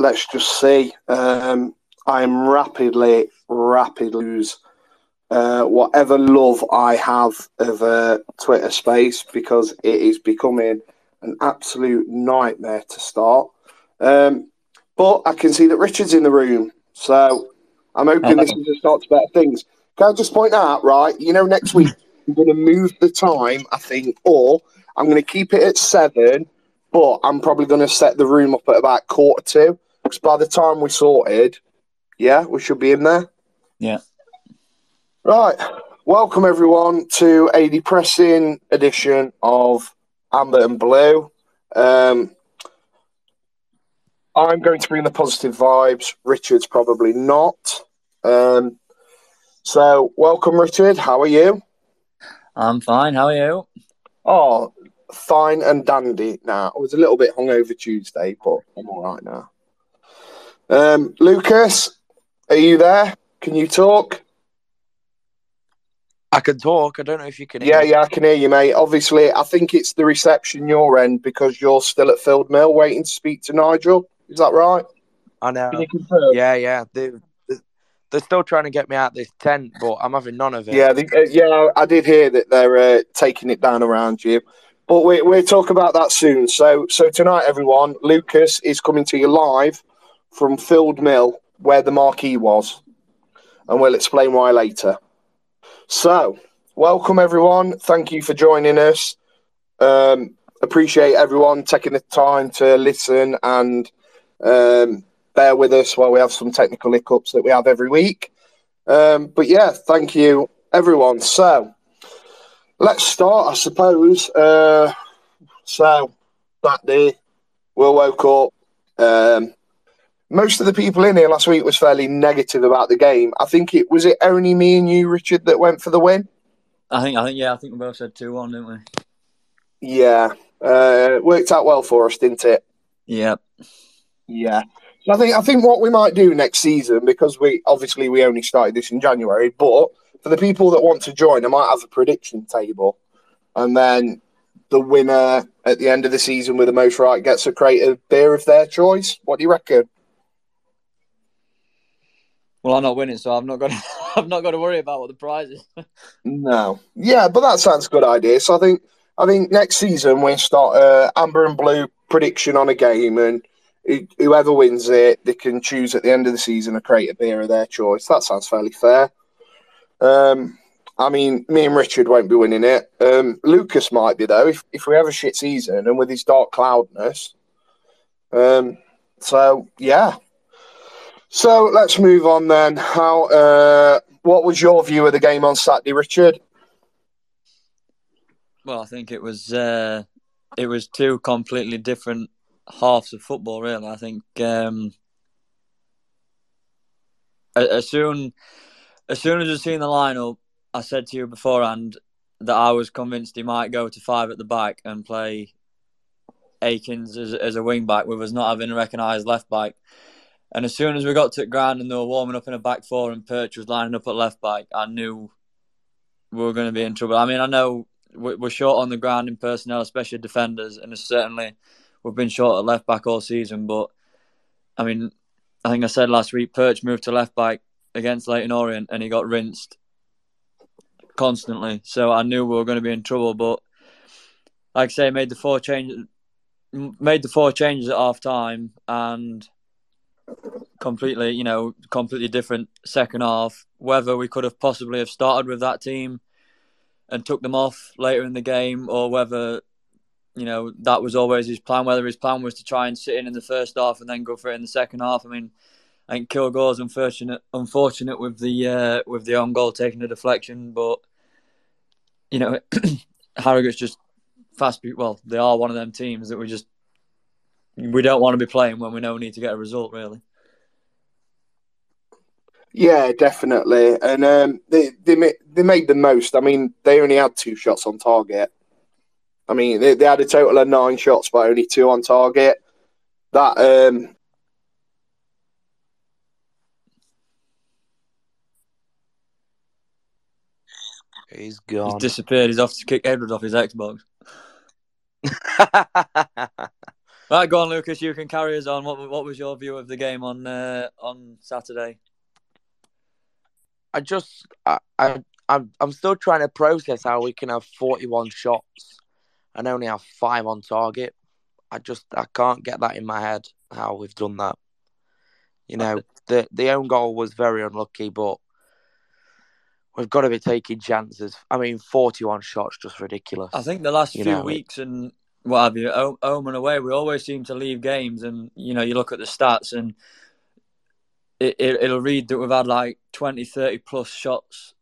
let's just see. Um, I am rapidly, rapidly lose uh, whatever love I have of uh, Twitter space because it is becoming an absolute nightmare to start. Um, but I can see that Richard's in the room, so I'm hoping this is a start to better things. Can I just point out, right? You know, next week I'm going to move the time, I think, or I'm going to keep it at seven, but I'm probably going to set the room up at about quarter two by the time we're sorted, yeah, we should be in there. Yeah. Right. Welcome, everyone, to a depressing edition of Amber and Blue. Um, I'm going to bring the positive vibes. Richard's probably not. Um, so, welcome, Richard. How are you? I'm fine. How are you? Oh, fine and dandy now. I was a little bit hungover Tuesday, but I'm all right now. Um, Lucas, are you there? Can you talk? I can talk. I don't know if you can. Yeah, yeah, I can hear you, mate. Obviously, I think it's the reception your end because you're still at Field Mill waiting to speak to Nigel. Is that right? I know. Yeah, yeah. They, they're still trying to get me out this tent, but I'm having none of it. Yeah, they, uh, yeah. I did hear that they're uh, taking it down around you, but we, we'll talk about that soon. So, so tonight, everyone, Lucas is coming to you live from Field Mill, where the marquee was, and we'll explain why later. So, welcome everyone. Thank you for joining us. Um, appreciate everyone taking the time to listen and um, bear with us while we have some technical hiccups that we have every week. Um, but yeah, thank you everyone. So, let's start, I suppose. Uh, so, that day, we woke up. Um, most of the people in here last week was fairly negative about the game. I think it was it only me and you, Richard, that went for the win. I think, I think, yeah, I think we both said two one, didn't we? Yeah, uh, worked out well for us, didn't it? Yeah, Yeah. So I think I think what we might do next season because we obviously we only started this in January, but for the people that want to join, I might have a prediction table, and then the winner at the end of the season with the most right gets a crate of beer of their choice. What do you reckon? Well, I'm not winning, so I've not got to, I've not got to worry about what the prize is. no, yeah, but that sounds a good idea. So I think I think next season we start uh, amber and blue prediction on a game, and whoever wins it, they can choose at the end of the season a crate of beer of their choice. That sounds fairly fair. Um, I mean, me and Richard won't be winning it. Um, Lucas might be though, if if we have a shit season and with his dark cloudness. Um, so yeah, so let's move on then. How? Uh, what was your view of the game on Saturday, Richard? Well, I think it was uh, it was two completely different halves of football. Really, I think um, as soon as soon as I seen the lineup, I said to you beforehand that I was convinced he might go to five at the back and play Akins as, as a wing back with us not having a recognised left back. And as soon as we got to ground and they were warming up in a back four and Perch was lining up at left back, I knew we were going to be in trouble. I mean, I know we're short on the ground in personnel, especially defenders, and certainly we've been short at left back all season. But I mean, I think I said last week, Perch moved to left back against Leyton Orient and he got rinsed constantly. So I knew we were going to be in trouble. But like I say, made the four changes, made the four changes at half time, and completely, you know, completely different second half. Whether we could have possibly have started with that team and took them off later in the game, or whether you know that was always his plan. Whether his plan was to try and sit in in the first half and then go for it in the second half. I mean, I think Kilgour's unfortunate, unfortunate with the uh, with the own goal taking the deflection, but you know, Harrogate's just fast. Well, they are one of them teams that we just we don't want to be playing when we know we need to get a result, really. Yeah, definitely, and um, they they made, they made the most. I mean, they only had two shots on target. I mean, they, they had a total of nine shots, but only two on target. That um, He's gone. He's disappeared. He's off to kick Edward off his Xbox. Right, go on, Lucas. You can carry us on. What what was your view of the game on uh, on Saturday? I just I, I I'm I'm still trying to process how we can have 41 shots and only have five on target. I just I can't get that in my head how we've done that. You know, the the own goal was very unlucky, but we've got to be taking chances. I mean, 41 shots just ridiculous. I think the last few know, weeks and what have you, home and away, we always seem to leave games, and you know, you look at the stats, and it, it will read that we've had like 20, 30 plus shots,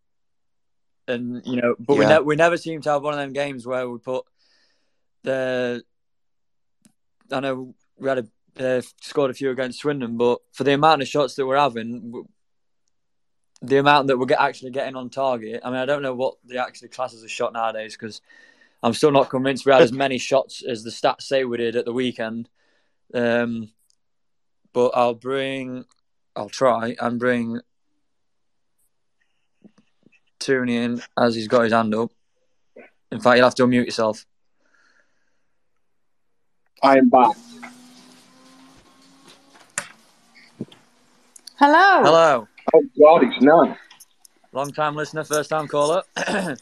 and you know, but yeah. we ne- we never seem to have one of them games where we put the. I know we had a uh, scored a few against Swindon, but for the amount of shots that we're having, the amount that we're actually getting on target. I mean, I don't know what the actually classes a shot nowadays because I'm still not convinced we had as many shots as the stats say we did at the weekend. Um, but I'll bring, I'll try and bring Tooney in as he's got his hand up. In fact, you'll have to unmute yourself. I am back. Hello. Hello. Oh God, it's none. Long time listener, first time caller.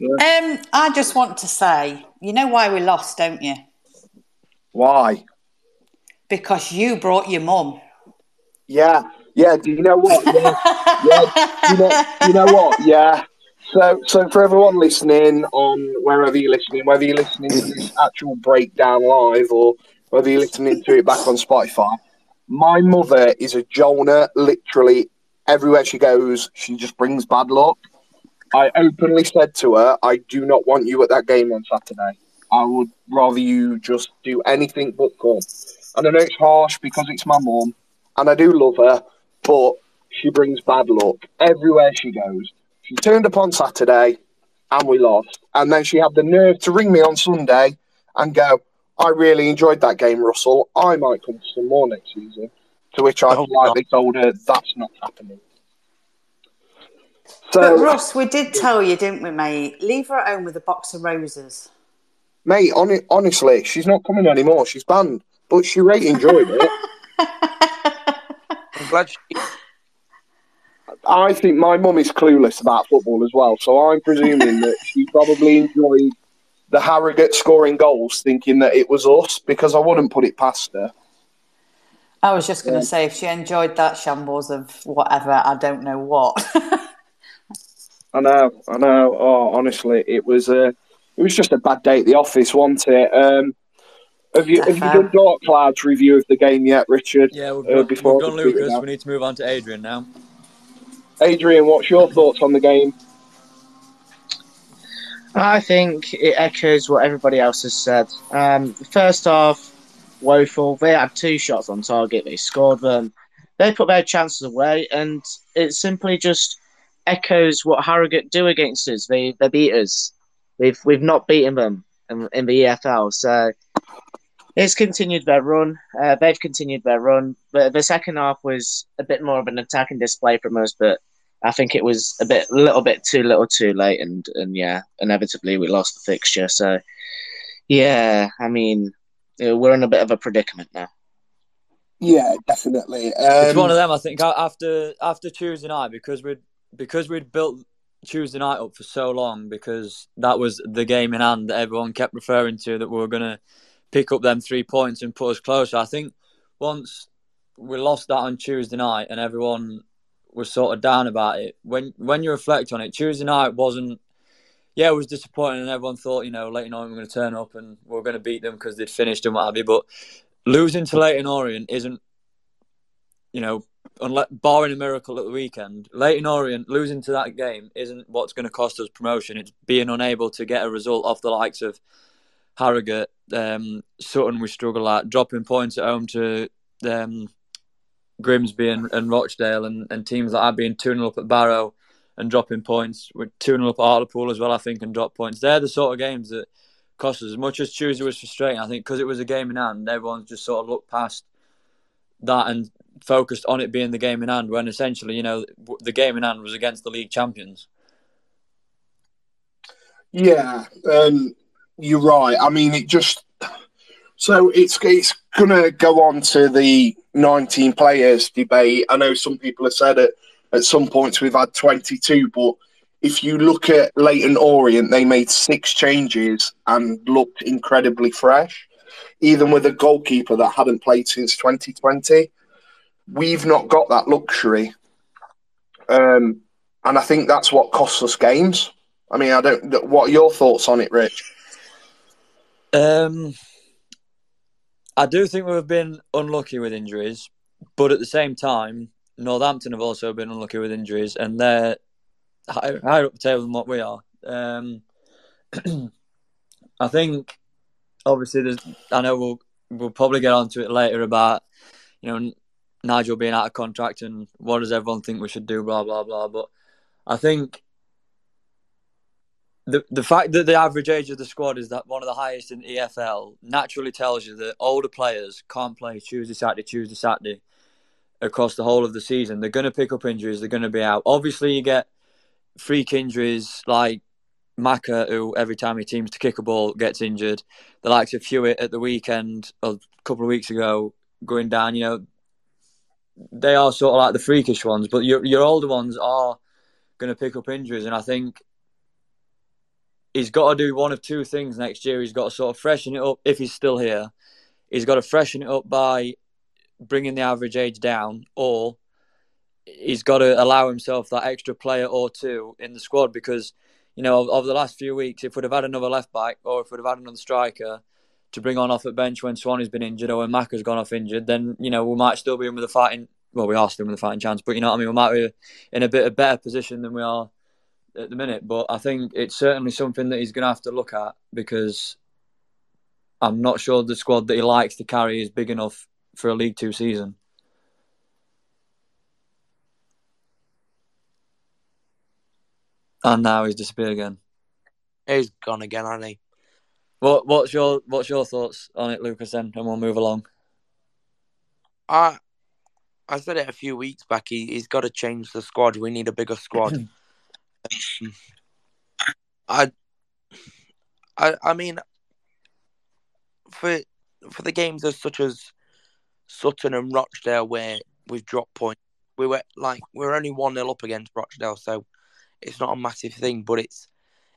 Um, I just want to say, you know why we lost, don't you? Why? Because you brought your mum. Yeah, yeah. Do you know what? Yeah, yeah. You know, you know what? Yeah. So, so for everyone listening on wherever you're listening, whether you're listening to this actual breakdown live or whether you're listening to it back on Spotify, my mother is a Jonah. Literally everywhere she goes, she just brings bad luck. I openly said to her, I do not want you at that game on Saturday. I would rather you just do anything but come. And I know it's harsh because it's my mum, and I do love her, but she brings bad luck everywhere she goes. She turned up on Saturday, and we lost. And then she had the nerve to ring me on Sunday and go, I really enjoyed that game, Russell. I might come to some more next season. To which I oh, politely told her that's not happening. So, but Ross, we did tell you, didn't we, mate? Leave her at home with a box of roses. Mate, on, honestly, she's not coming anymore. She's banned, but she really enjoyed it. I'm glad she. I think my mum is clueless about football as well, so I'm presuming that she probably enjoyed the Harrogate scoring goals, thinking that it was us, because I wouldn't put it past her. I was just going to yeah. say, if she enjoyed that shambles of whatever, I don't know what. I know, I know. Oh, honestly, it was a, it was just a bad day at the office, wasn't it? Um, have you have you done Dark Cloud's review of the game yet, Richard? Yeah, we've, uh, before we've done Lucas. We need to move on to Adrian now. Adrian, what's your thoughts on the game? I think it echoes what everybody else has said. Um, first half, woeful. They had two shots on target. They scored them. They put their chances away, and it simply just echoes what Harrogate do against us. They they beat us. We've we've not beaten them in, in the EFL. So it's continued their run. Uh, they've continued their run. But the second half was a bit more of an attacking display from us, but I think it was a bit, a little bit too little, too late, and and yeah, inevitably we lost the fixture. So yeah, I mean, we're in a bit of a predicament now. Yeah, definitely. Um, it's one of them. I think after after Tuesday night because we'd because we'd built Tuesday night up for so long because that was the game in hand that everyone kept referring to that we were going to pick up them three points and put us closer. I think once we lost that on Tuesday night and everyone was sort of down about it, when when you reflect on it, Tuesday night wasn't. Yeah, it was disappointing, and everyone thought, you know, Leyton Orient were going to turn up and we are going to beat them because they'd finished and what have you. But losing to Leyton Orient isn't, you know, unless barring a miracle at the weekend, Leyton Orient losing to that game isn't what's going to cost us promotion. It's being unable to get a result off the likes of Harrogate, um, Sutton. We struggle at dropping points at home to um, Grimsby and, and Rochdale, and, and teams like that being two 0 up at Barrow and dropping points. We're two 0 up at Hartlepool as well, I think, and drop points. They're the sort of games that cost us as much as Tuesday was frustrating. I think because it was a game in hand, everyone's just sort of looked past that and focused on it being the game in hand when essentially, you know, the game in hand was against the league champions. Yeah, um, you're right. I mean, it just So it's it's gonna go on to the 19 players debate. I know some people have said it at some points we've had 22, but if you look at Leyton Orient, they made six changes and looked incredibly fresh, even with a goalkeeper that hadn't played since 2020. We've not got that luxury. Um, and I think that's what costs us games. I mean, I don't. What are your thoughts on it, Rich? Um, I do think we've been unlucky with injuries, but at the same time, Northampton have also been unlucky with injuries, and they're higher, higher up the table than what we are. Um, I think, obviously, there's. I know we'll we'll probably get onto it later about you know Nigel being out of contract and what does everyone think we should do, blah blah blah. But I think the the fact that the average age of the squad is that one of the highest in EFL naturally tells you that older players can't play Tuesday, Saturday, Tuesday, Saturday across the whole of the season. They're going to pick up injuries. They're going to be out. Obviously, you get freak injuries like Macca, who every time he teams to kick a ball gets injured. The likes of Hewitt at the weekend, a couple of weeks ago, going down. You know, they are sort of like the freakish ones, but your your older ones are going to pick up injuries, and I think he's got to do one of two things next year. He's got to sort of freshen it up if he's still here. He's got to freshen it up by bringing the average age down, or he's got to allow himself that extra player or two in the squad because, you know, over the last few weeks, if we'd have had another left back or if we'd have had another striker to bring on off at bench when Swanee's been injured or when Macca's gone off injured, then, you know, we might still be in with a fighting, well, we are still in with a fighting chance, but, you know what I mean? We might be in a bit of better position than we are at the minute. But I think it's certainly something that he's going to have to look at because I'm not sure the squad that he likes to carry is big enough for a League Two season. And now he's disappeared again. He's gone again, hasn't he? What What's your What's your thoughts on it, Lucas? Then, and we'll move along. I I said it a few weeks back. He he's got to change the squad. We need a bigger squad. Um, I I I mean, for for the games as such as Sutton and Rochdale, where we've dropped points, we were like we're only one 0 up against Rochdale, so it's not a massive thing. But it's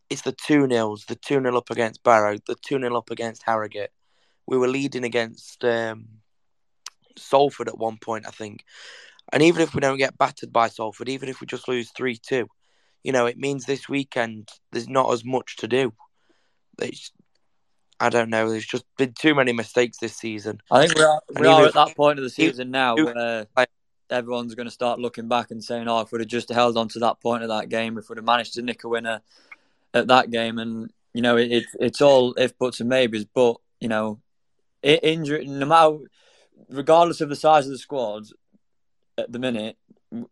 it's the two nils, the two 0 up against Barrow, the two 0 up against Harrogate. We were leading against um, Salford at one point, I think. And even if we don't get battered by Salford, even if we just lose three two, you know, it means this weekend there's not as much to do. It's, I don't know. There's just been too many mistakes this season. I think we are, we are at that point of the season now where everyone's going to start looking back and saying, "Oh, if we'd have just held on to that point of that game, if we'd have managed to nick a winner at that game," and you know, it, it it's all if buts and maybes. But you know, i- injury, no matter, regardless of the size of the squad, at the minute,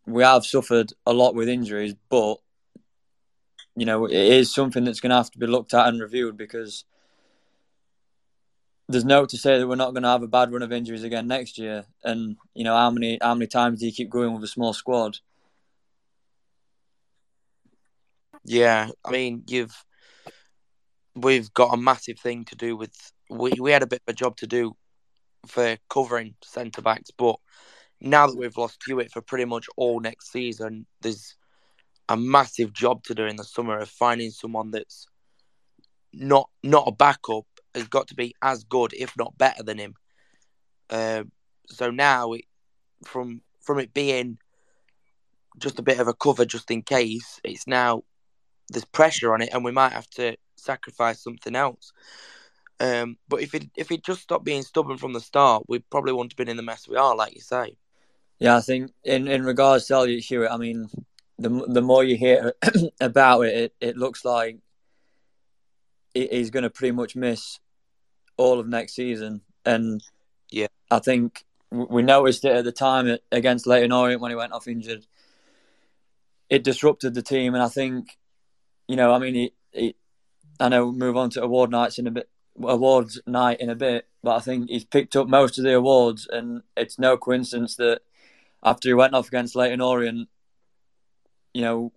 we have suffered a lot with injuries, but you know, it is something that's going to have to be looked at and reviewed because there's no to say that we're not going to have a bad run of injuries again next year. And you know, how many how many times do you keep going with a small squad? Yeah, I mean, you've we've got a massive thing to do with. We we had a bit of a job to do for covering centre backs, but now that we've lost Hewitt for pretty much all next season, there's a massive job to do in the summer of finding someone that's not not a backup has got to be as good, if not better than him. Uh, so now, it, from from it being just a bit of a cover, just in case, it's now there's pressure on it, and we might have to sacrifice something else. Um, but if it if it just stopped being stubborn from the start, we probably wouldn't have been in the mess we are, like you say. Yeah, I think in, in regards to Elliot Hewitt, I mean, the the more you hear about it, it, it looks like he's going to pretty much miss all of next season. And Yeah. I think we noticed it at the time against Leyton Orient when he went off injured. It disrupted the team, and I think, you know, I mean, he, he, I know we'll move on to award nights in a bit, awards night in a bit, but I think he's picked up most of the awards, and it's no coincidence that after he went off against Leyton Orient, you know,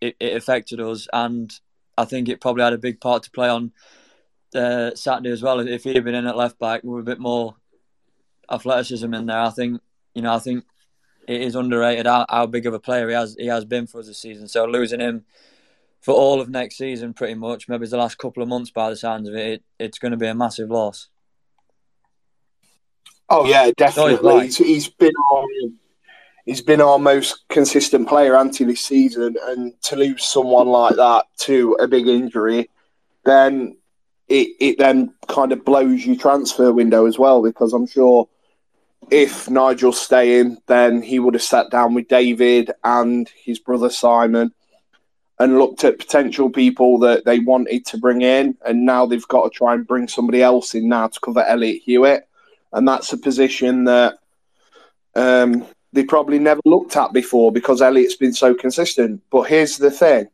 it, it affected us, and I think it probably had a big part to play on uh, Saturday as well. If he'd been in at left back with a bit more athleticism in there, I think you know I think it is underrated how, how big of a player he has he has been for us this season. So losing him for all of next season, pretty much, maybe the last couple of months by the sounds of it, it it's going to be a massive loss. Oh yeah, definitely. he's, he's been our, he's been our most consistent player until this season, and to lose someone like that to a big injury, then it it then kind of blows your transfer window as well because I'm sure if Nigel's staying, then he would have sat down with David and his brother Simon and looked at potential people that they wanted to bring in, and now they've got to try and bring somebody else in now to cover Elliot Hewitt, and that's a position that um, they probably never looked at before because Elliot's been so consistent. But here's the thing: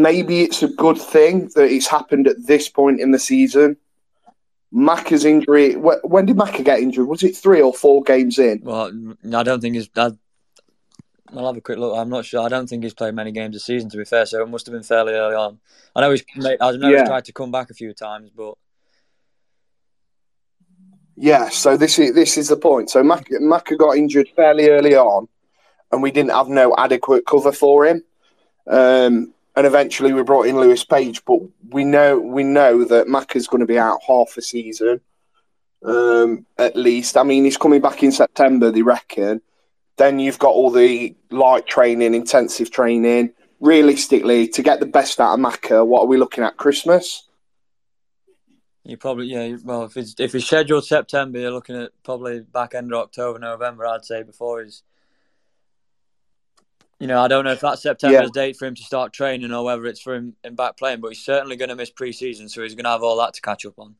maybe it's a good thing that it's happened at this point in the season Macca's injury. When did Macca get injured? Was it three or four games in? Well, I don't think he's. I, will have a quick look. I'm not sure. I don't think he's played many games this season. To be fair, so it must have been fairly early on. I know he's. I know yeah. he's tried to come back a few times, but yeah. So this is this is the point. So Macca, Macca got injured fairly early on, and we didn't have no adequate cover for him. Um, and eventually we brought in Lewis Page. But we know we know that Macca's going to be out half a season, um, at least. I mean, he's coming back in September, they reckon. Then you've got all the light training, intensive training. Realistically, to get the best out of Macca, what are we looking at? Christmas. You probably yeah. Well, if it's if it's scheduled September, you're looking at probably back end of October, November. I'd say before he's you know, I don't know if that's September's yeah. date for him to start training or whether it's for him in back playing, but he's certainly going to miss pre-season, so he's going to have all that to catch up on.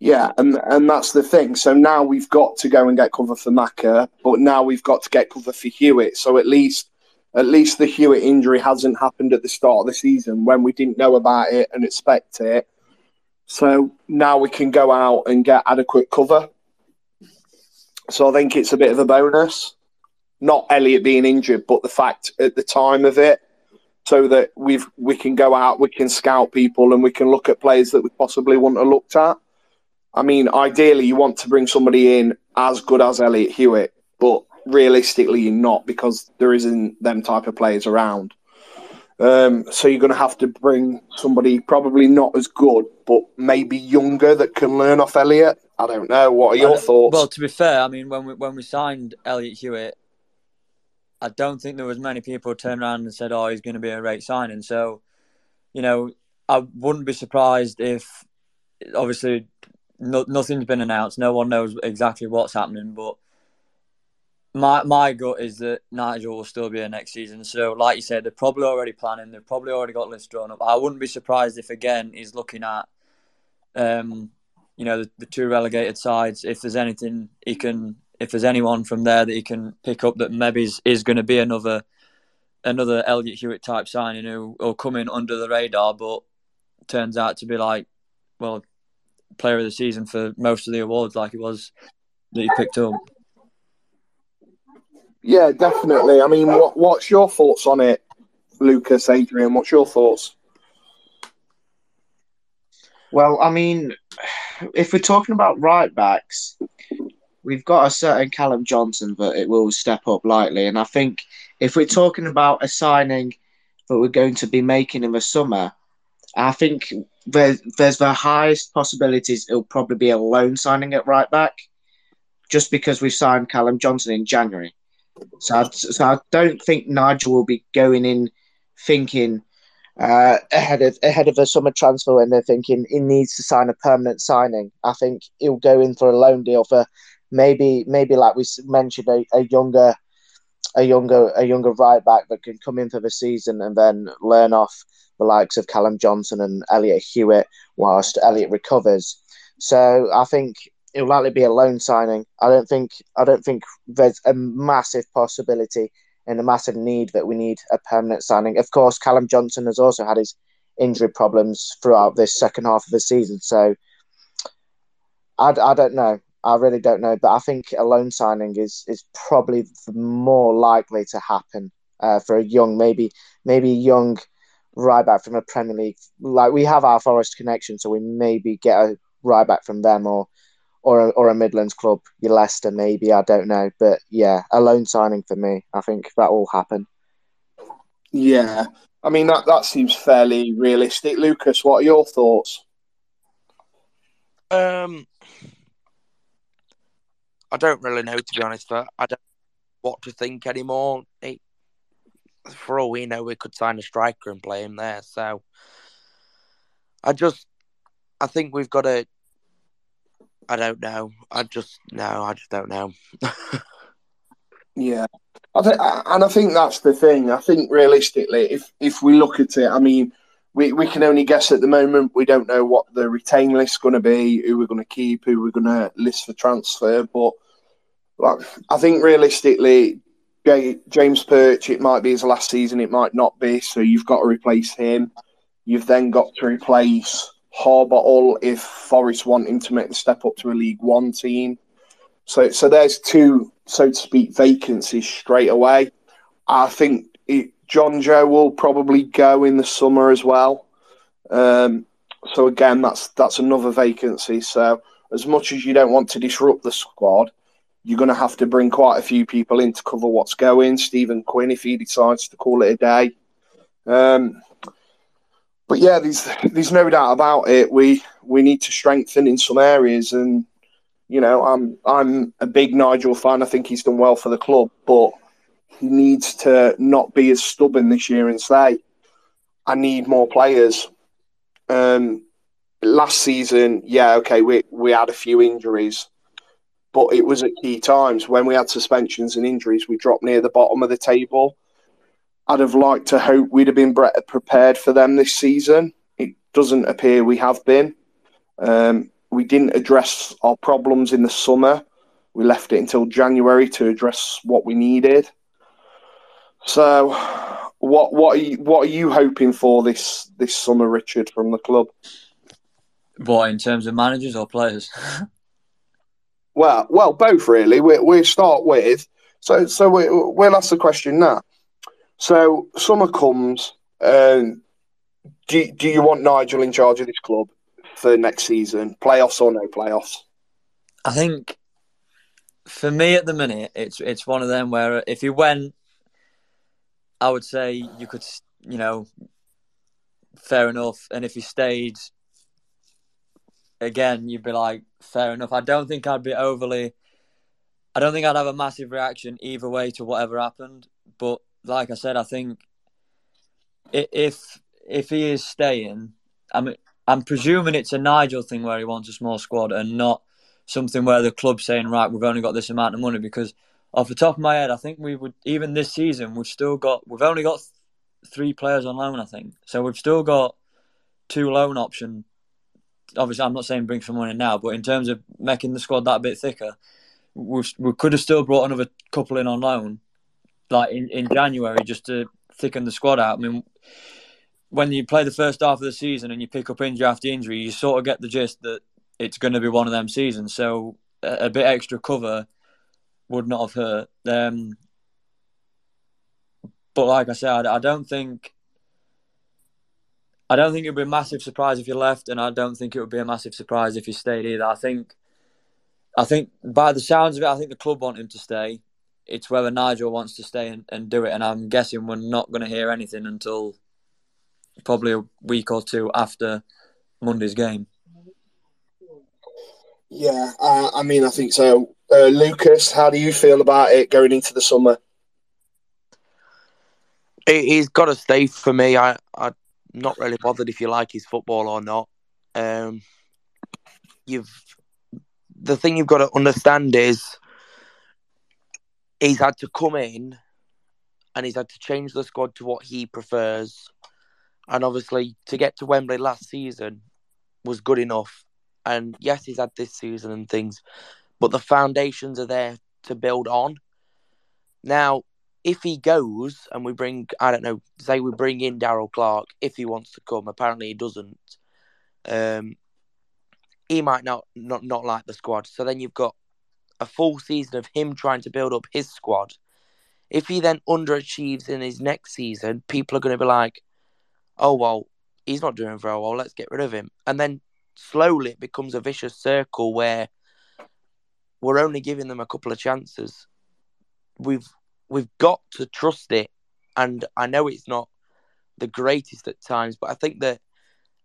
Yeah, and and that's the thing. So now we've got to go and get cover for Macca, but now we've got to get cover for Hewitt. So at least at least the Hewitt injury hasn't happened at the start of the season when we didn't know about it and expect it. So now we can go out and get adequate cover. So I think it's a bit of a bonus not Elliot being injured, but the fact at the time of it, so that we've we can go out, we can scout people, and we can look at players that we possibly wouldn't have looked at. I mean, ideally, you want to bring somebody in as good as Elliot Hewitt, but realistically, you're not because there isn't them type of players around. Um, so you're going to have to bring somebody probably not as good, but maybe younger that can learn off Elliot. I don't know. What are your thoughts? Well, to be fair, I mean, when we when we signed Elliot Hewitt, I don't think there was many people turned around and said, "Oh, he's going to be a great signing." So, you know, I wouldn't be surprised if, obviously, no, nothing's been announced. No one knows exactly what's happening, but my my gut is that Nigel will still be here next season. So, like you said, they're probably already planning. They've probably already got lists drawn up. I wouldn't be surprised if again he's looking at, um, you know, the, the two relegated sides. If there's anything he can if there's anyone from there that he can pick up that maybe is, is going to be another another Elliot Hewitt type signing who will come in under the radar, but turns out to be like, well, player of the season for most of the awards, like it was that he picked up. Yeah, definitely. I mean, what what's your thoughts on it, Lucas, Adrian? What's your thoughts? Well, I mean, if we're talking about right backs, we've got a certain Callum Johnson that it will step up lightly. And I think if we're talking about a signing that we're going to be making in the summer, I think there's, there's the highest possibilities it'll probably be a loan signing at right back, just because we've signed Callum Johnson in January. So I, so I don't think Nigel will be going in thinking uh, ahead of ahead of a summer transfer when they're thinking he needs to sign a permanent signing. I think he'll go in for a loan deal for maybe maybe like we mentioned a, a younger a younger a younger right back that can come in for the season and then learn off the likes of Callum Johnson and Elliot Hewitt whilst Elliot recovers. So I think it'll likely be a loan signing. I don't think I don't think there's a massive possibility and a massive need that we need a permanent signing. Of course, Callum Johnson has also had his injury problems throughout this second half of the season. So I, I don't know. I really don't know, but I think a loan signing is is probably more likely to happen uh, for a young, maybe maybe young right back from a Premier League. Like we have our Forest connection, so we maybe get a right back from them or or a, or a Midlands club, your Leicester maybe. I don't know, but yeah, a loan signing for me. I think that will happen. Yeah, I mean that that seems fairly realistic. Lucas, what are your thoughts? Um, I don't really know to be honest. But I don't what to think anymore. For all we know, we could sign a striker and play him there. So I just, I think we've got to. I don't know. I just no. I just don't know. yeah, I and I think that's the thing. I think realistically, if if we look at it, I mean, we, we can only guess at the moment. We don't know what the retain list's going to be, who we're going to keep, who we're going to list for transfer. But like, I think realistically, James Perch, it might be his last season, it might not be. So you've got to replace him. You've then got to replace Harbottle if Forest want him to make the step up to a League One team. So, so there's two, so to speak, vacancies straight away. I think it, Jonjoe will probably go in the summer as well. Um, so again, that's that's another vacancy. So as much as you don't want to disrupt the squad, you're going to have to bring quite a few people in to cover what's going. Stephen Quinn, if he decides to call it a day. Um, but yeah, there's there's no doubt about it. We we need to strengthen in some areas, and you know, I'm I'm a big Nigel fan. I think he's done well for the club, but he needs to not be as stubborn this year and say, "I need more players." Um, last season, yeah, okay, we we had a few injuries, but it was at key times when we had suspensions and injuries. We dropped near the bottom of the table. I'd have liked to hope we'd have been better prepared for them this season. It doesn't appear we have been. Um, we didn't address our problems in the summer. We left it until January to address what we needed. So, what what are you, what are you hoping for this this summer, Richard, from the club? What in terms of managers or players? Well, well, both really. We we start with so so we, we'll ask the question now. So summer comes. Um, do do you want Nigel in charge of this club for next season? Playoffs or no playoffs? I think for me at the minute, it's it's one of them where if he went, I would say you could, you know, fair enough, and if he stayed, again, you'd be like, fair enough. I don't think I'd be overly. I don't think I'd have a massive reaction either way to whatever happened. But like I said, I think if if he is staying, I mean, I'm presuming it's a Nigel thing where he wants a small squad and not something where the club's saying, right, we've only got this amount of money. Because off the top of my head, I think we would even this season we've still got we've only got three players on loan. I think so. We've still got two loan option obviously I'm not saying bring someone in now, but in terms of making the squad that bit thicker, we we could have still brought another couple in on loan, like in, in January, just to thicken the squad out. I mean, when you play the first half of the season and you pick up injury after injury, you sort of get the gist that it's going to be one of them seasons. So a, a bit extra cover would not have hurt. Um, but like I said, I, don't think I don't think it would be a massive surprise if you left, and I don't think it would be a massive surprise if you stayed either. I think, I think by the sounds of it, I think the club want him to stay. It's whether Nigel wants to stay and, and do it, and I'm guessing we're not going to hear anything until probably a week or two after Monday's game. Yeah, uh, I mean, I think so. Uh, Lucas, how do you feel about it going into the summer? He's got to stay for me. I, I not really bothered if you like his football or not. Um, you've the thing you've got to understand is he's had to come in and he's had to change the squad to what he prefers. And obviously, to get to Wembley last season was good enough. And yes, he's had this season and things, but the foundations are there to build on. Now, if he goes and we bring, I don't know, say we bring in Darrell Clarke if he wants to come. Apparently he doesn't. Um, he might not, not not like the squad. So then you've got a full season of him trying to build up his squad. If he then underachieves in his next season, people are going to be like, oh well, he's not doing very well. Let's get rid of him, and then slowly it becomes a vicious circle where we're only giving them a couple of chances. We've we've got to trust it, and I know it's not the greatest at times, but I think that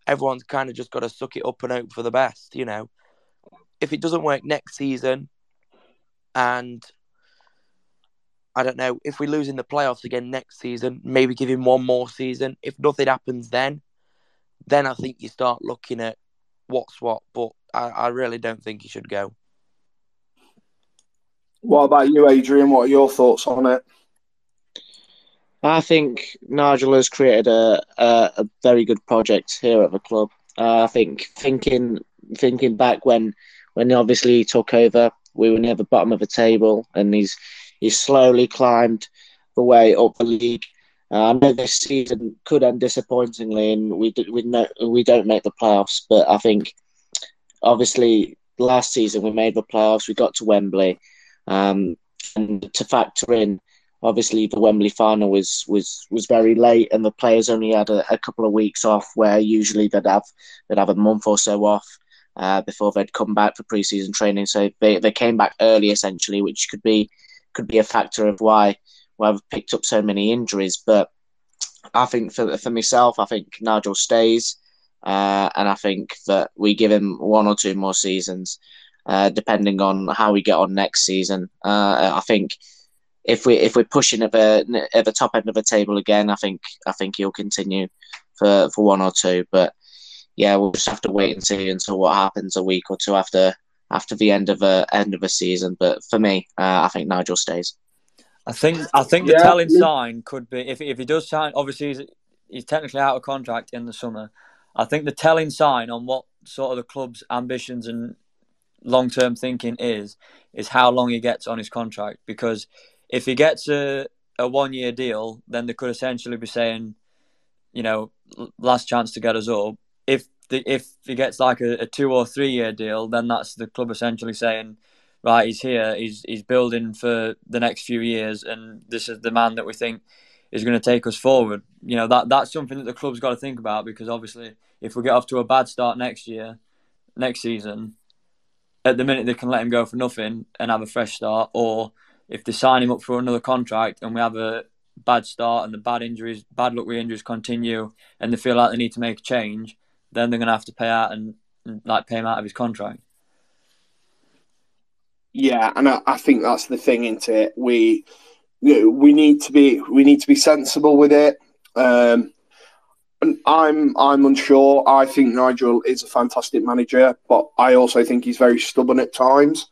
everyone's kind of just got to suck it up and hope for the best. You know, if it doesn't work next season, and I don't know if we lose in the playoffs again next season, maybe give him one more season. If nothing happens then, then I think you start looking at what's what. But I, I really don't think he should go. What about you, Adrian? What are your thoughts on it? I think Nigel has created a, a, a very good project here at the club. Uh, I think thinking thinking back when when obviously he took over, we were near the bottom of the table, and he's he's slowly climbed the way up the league. Uh, I know this season could end disappointingly, and we we no, we don't make the playoffs. But I think obviously last season we made the playoffs. We got to Wembley, um, and to factor in obviously the Wembley final was was was very late, and the players only had a, a couple of weeks off, where usually they'd have they'd have a month or so off uh, before they'd come back for preseason training. So they, they came back early essentially, which could be could be a factor of why why we've picked up so many injuries. But I think for for myself, I think Nigel stays, uh, and I think that we give him one or two more seasons, uh, depending on how we get on next season. Uh, I think if we if we're pushing at the at the top end of the table again, I think I think he'll continue for for one or two. But yeah, we'll just have to wait and see until what happens a week or two after after the end of a end of a season. But for me, uh, I think Nigel stays. I think I think the Yeah. telling sign could be if if he does sign. Obviously, he's, he's technically out of contract in the summer. I think the telling sign on what sort of the club's ambitions and long term thinking is is how long he gets on his contract. Because if he gets a a one year deal, then they could essentially be saying, you know, last chance to get us up. If the if he gets like a, a two or three year deal, then that's the club essentially saying, right, he's here, he's he's building for the next few years, and this is the man that we think is going to take us forward. You know that that's something that the club's got to think about because obviously, if we get off to a bad start next year, next season, at the minute they can let him go for nothing and have a fresh start, or if they sign him up for another contract and we have a bad start and the bad injuries, bad luck with injuries continue, and they feel like they need to make a change, then they're going to have to pay out and, and like pay him out of his contract. Yeah, and I, I think that's the thing, isn't it? We you know, we need to be we need to be sensible with it. Um, and I'm I'm unsure. I think Nigel is a fantastic manager, but I also think he's very stubborn at times,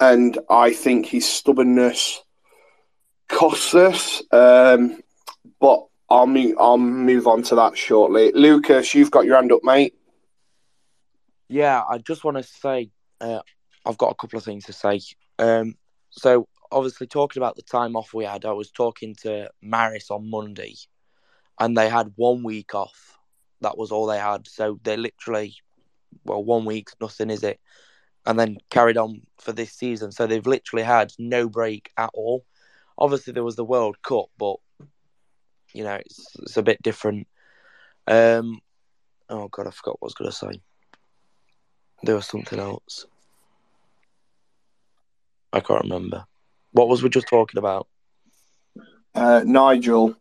and I think his stubbornness costs us. Um, but I'll move I'll move on to that shortly. Lucas, you've got your hand up, mate. Yeah, I just want to say, uh, I've got a couple of things to say. Um, so obviously talking about the time off we had, I was talking to Maris on Monday, and they had one week off. That was all they had. So they literally, well, one week's nothing, is it? And then carried on for this season. So they've literally had no break at all. Obviously there was the World Cup, but you know it's it's a bit different. Um, oh god, I forgot what I was gonna say. There was something else. I can't remember. What was we just talking about? Uh, Nigel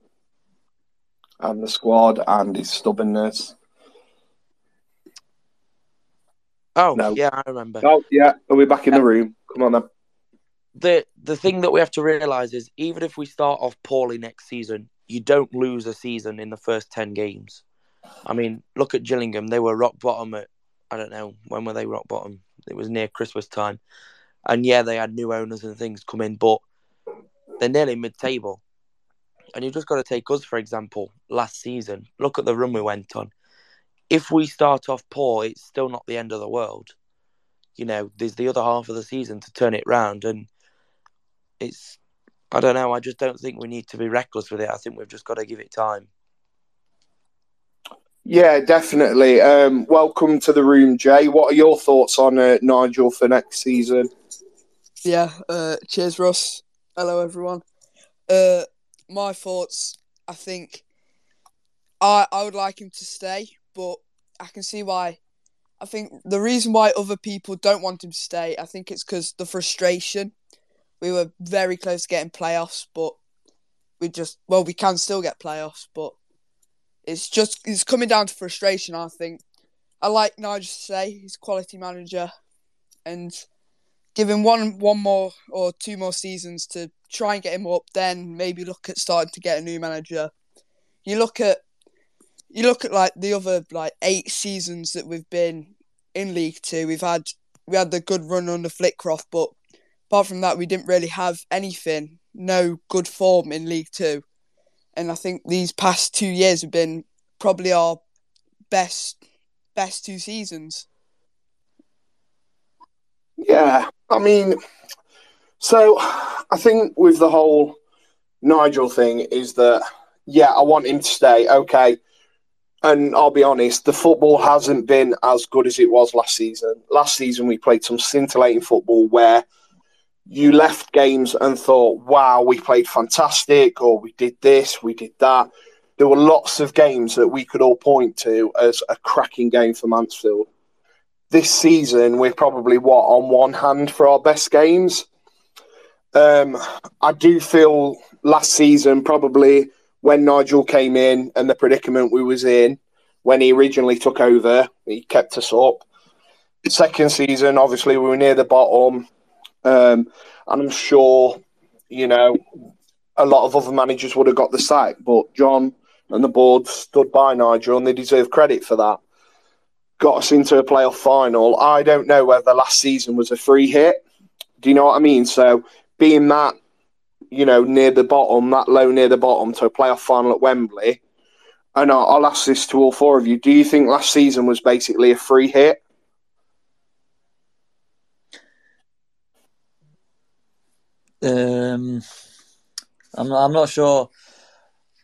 and the squad and his stubbornness. Oh, No. yeah, I remember. Oh yeah, are we back in the room? Come on then. The the thing that we have to realize is even if we start off poorly next season, you don't lose a season in the first ten games. I mean, look at Gillingham; they were rock bottom at I don't know when were they rock bottom. It was near Christmas time, and yeah, they had new owners and things come in, but they're nearly mid-table. And you've just got to take us for example. Last season, look at the run we went on. If we start off poor, it's still not the end of the world. You know, there's the other half of the season to turn it round, and it's I don't know. I just don't think we need to be reckless with it. I think we've just got to give it time. Yeah, definitely. Um, welcome to the room, Jay. What are your thoughts on uh, Nigel for next season? Yeah, uh, cheers, Ross. Hello, everyone. Uh, my thoughts, I think I I would like him to stay, but I can see why. I think the reason why other people don't want him to stay, I think it's because the frustration. We were very close to getting playoffs, but we just well, we can still get playoffs, but it's just it's coming down to frustration. I think. I like Nigel to say He's quality manager, and give him one one more or two more seasons to try and get him up. Then maybe look at starting to get a new manager. You look at you look at like the other like eight seasons that we've been in League Two. We've had we had the good run under Flitcroft, but apart from that, we didn't really have anything. No good form in League Two, and I think these past two years have been probably our best best two seasons. Yeah, I mean, so I think with the whole Nigel thing is that yeah, I want him to stay. Okay, and I'll be honest, the football hasn't been as good as it was last season. Last season, we played some scintillating football where you left games and thought, wow, we played fantastic, or we did this, we did that. There were lots of games that we could all point to as a cracking game for Mansfield. This season, we're probably what on one hand for our best games. Um, I do feel last season probably when Nigel came in and the predicament we was in when he originally took over, he kept us up. Second season, obviously, we were near the bottom, um, and I'm sure, you know, a lot of other managers would have got the sack, but John and the board stood by Nigel, and they deserve credit for that. Got us into a playoff final. I don't know whether last season was a free hit. Do you know what I mean? So, being that you know, near the bottom, that low near the bottom to a playoff final at Wembley. And I'll, I'll ask this to all four of you. Do you think last season was basically a free hit? Um, I'm not, I'm not sure.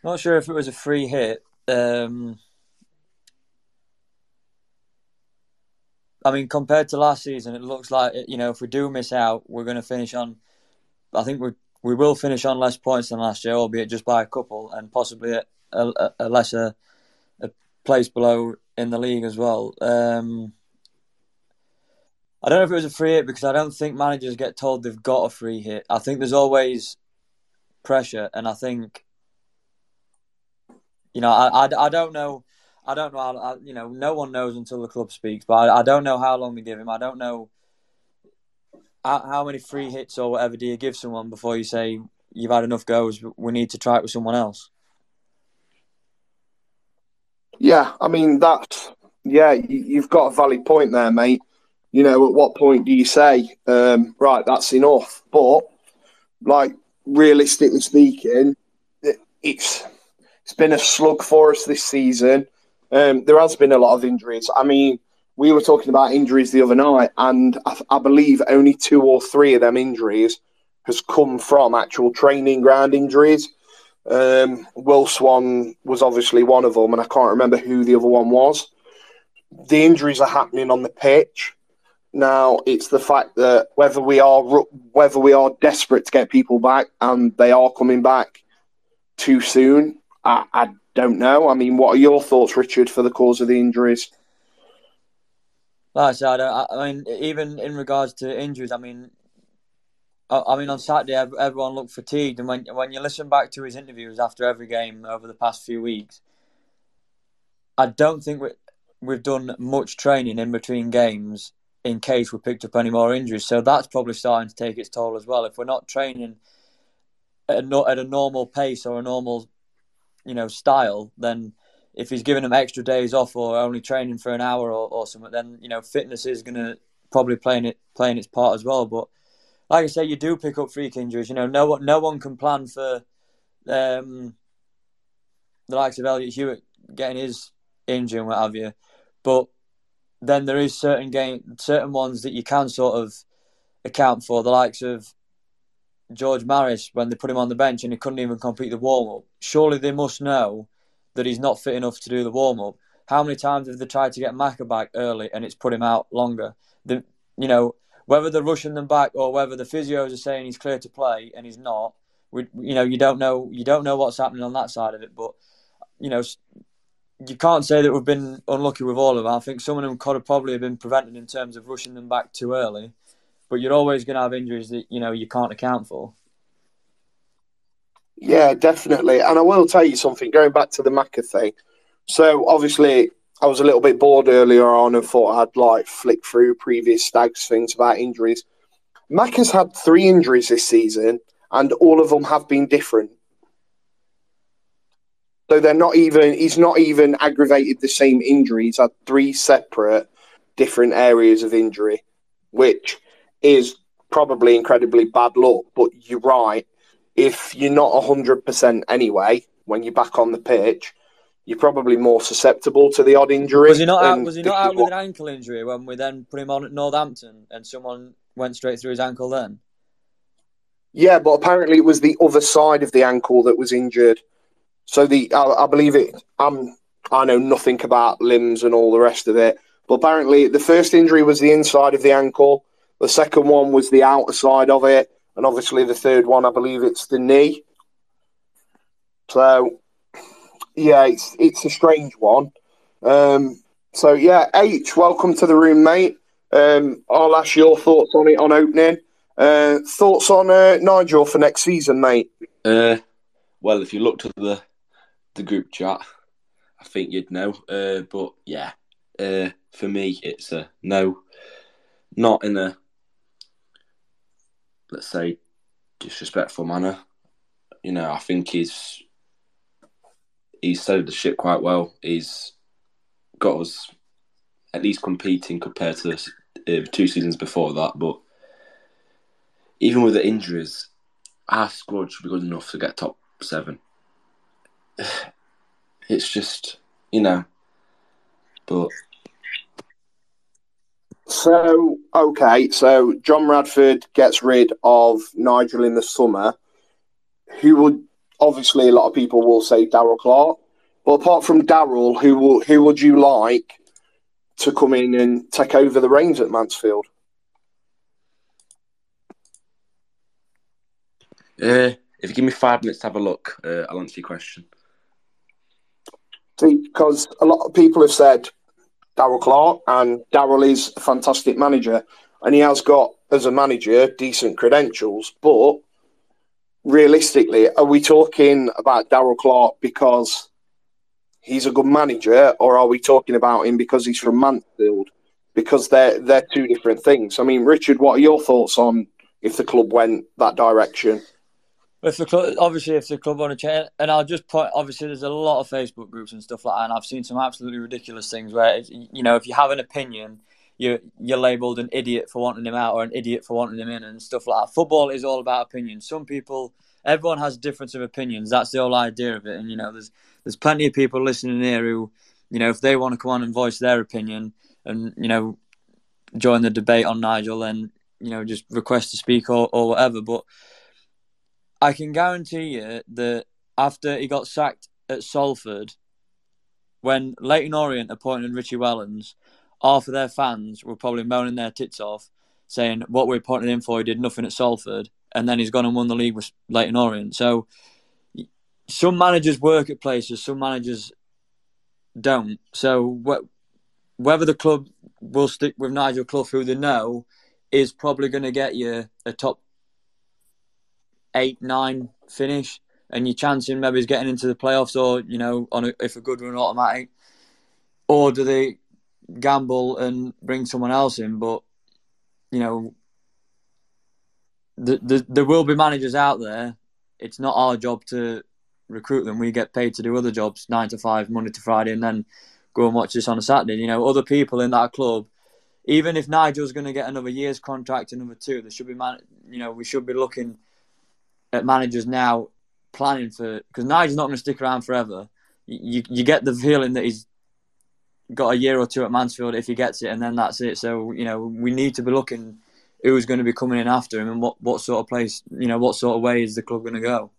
Not sure if it was a free hit. Um, I mean, compared to last season, it looks like you know if we do miss out, we're going to finish on. I think we're we will finish on less points than last year, albeit just by a couple, and possibly a, a, a lesser a place below in the league as well. Um, I don't know if it was a free hit because I don't think managers get told they've got a free hit. I think there's always pressure, and I think you know I, I, I don't know. I don't know. I, you know, no one knows until the club speaks. But I, I don't know how long they give him. I don't know how, how many free hits or whatever do you give someone before you say you've had enough goes? We need to try it with someone else. Yeah, I mean that's yeah, you've got a valid point there, mate. You know, at what point do you say, um, right, that's enough? But like realistically speaking, it, it's it's been a slug for us this season. Um, there has been a lot of injuries. I mean, we were talking about injuries the other night, and I, I, believe only two or three of them injuries has come from actual training ground injuries. Um, Will Swan was obviously one of them, and I can't remember who the other one was. The injuries are happening on the pitch now. It's the fact that whether we are whether we are desperate to get people back and they are coming back too soon, I, I don't know. I mean, what are your thoughts, Richard, for the cause of the injuries? Like I said, I, I mean, even in regards to injuries, I mean, I, I mean, on Saturday, everyone looked fatigued, and when when you listen back to his interviews after every game over the past few weeks, I don't think we, we've done much training in between games in case we picked up any more injuries. So that's probably starting to take its toll as well. If we're not training at a, at a normal pace or a normal, you know, style, then if he's giving them extra days off or only training for an hour or, or something, then you know fitness is going to probably playing it playing its part as well. But like I say, you do pick up freak injuries. You know, no one no one can plan for um, the likes of Elliot Hewitt getting his injury and what have you. But then there is certain game certain ones that you can sort of account for. The likes of George Maris when they put him on the bench and he couldn't even complete the warm up. Surely they must know that he's not fit enough to do the warm up. How many times have they tried to get Macca back early and it's put him out longer? The, you know, whether they're rushing them back or whether the physios are saying he's clear to play and he's not, we, you know, you don't know, you don't know what's happening on that side of it. But you know, you can't say that we've been unlucky with all of them. I think some of them could have probably been prevented in terms of rushing them back too early. But you're always going to have injuries that you know you can't account for. Yeah, definitely. And I will tell you something. Going back to the Macca thing. So obviously, I was a little bit bored earlier on and thought I'd like flick through previous Stags things about injuries. Macca's had three injuries this season, and all of them have been different. So they're not even. He's not even aggravated the same injury. He's had three separate, different areas of injury, which is probably incredibly bad luck. But you're right. If you're not hundred percent anyway, when you're back on the pitch, you're probably more susceptible to the odd injury. Was he not out? Was he not out with what- an ankle injury when we then put him on at Northampton and someone went straight through his ankle then? Yeah, but apparently it was the other side of the ankle that was injured. So the I, I believe it. Um, I know nothing about limbs and all the rest of it, but apparently the first injury was the inside of the ankle. The second one was the outer side of it, and obviously the third one, I believe it's the knee. So, yeah, it's it's a strange one. Um, so yeah, H, welcome to the room, mate. Um, I'll ask your thoughts on it on opening. Uh, thoughts on uh, Nigel for next season, mate? Uh, well, if you looked at the the group chat, I think you'd know. Uh, but yeah, uh, for me, it's a no. Not in a let's say disrespectful manner. You know, I think he's he's started the ship quite well. He's got us at least competing compared to uh, two seasons before that. But even with the injuries, our squad should be good enough to get top seven. It's just, you know, but So, okay, so John Radford gets rid of Nigel in the summer. Who would obviously a lot of people will say Darrell Clarke, but apart from Darrell, who will who would you like to come in and take over the reins at Mansfield? uh, if you give me five minutes to have a look, uh, I'll answer your question. See, because a lot of people have said Darrell Clarke, and Darrell is a fantastic manager, and he has got as a manager decent credentials. But realistically, are we talking about Darrell Clarke because he's a good manager, or are we talking about him because he's from Mansfield? Because they're they're two different things. I mean, Richard, what are your thoughts on if the club went that direction? If the club, obviously, if the club want to change, and I'll just put, obviously, there's a lot of Facebook groups and stuff like that, and I've seen some absolutely ridiculous things where, you know, if you have an opinion, you're you're labelled an idiot for wanting him out or an idiot for wanting him in and stuff like that. Football is all about opinions. Some people, everyone has difference of opinions. That's the whole idea of it. And you know, there's there's plenty of people listening here who, you know, if they want to come on and voice their opinion and you know, join the debate on Nigel, then you know, just request to speak or or whatever. But I can guarantee you that after he got sacked at Salford, when Leyton Orient appointed Richie Wellens, half of their fans were probably moaning their tits off, saying what we're appointing him for, he did nothing at Salford, and then he's gone and won the league with Leyton Orient. So some managers work at places, some managers don't. So wh- whether the club will stick with Nigel Clough, who they know, is probably going to get you a top eight, nine finish, and you're chancing maybe is getting into the playoffs, or you know, on a, if a good run automatic, or do they gamble and bring someone else in? But you know, the, the, there will be managers out there. It's not our job to recruit them. We get paid to do other jobs, nine to five, Monday to Friday, and then go and watch this on a Saturday. You know, other people in that club. Even if Nigel's going to get another year's contract, another two, there should be man. You know, we should be looking at managers now planning for because Nigel's not going to stick around forever. You you get the feeling that he's got a year or two at Mansfield if he gets it, and then that's it. So you know we need to be looking who's going to be coming in after him and what, what sort of place you know what sort of way is the club going to go.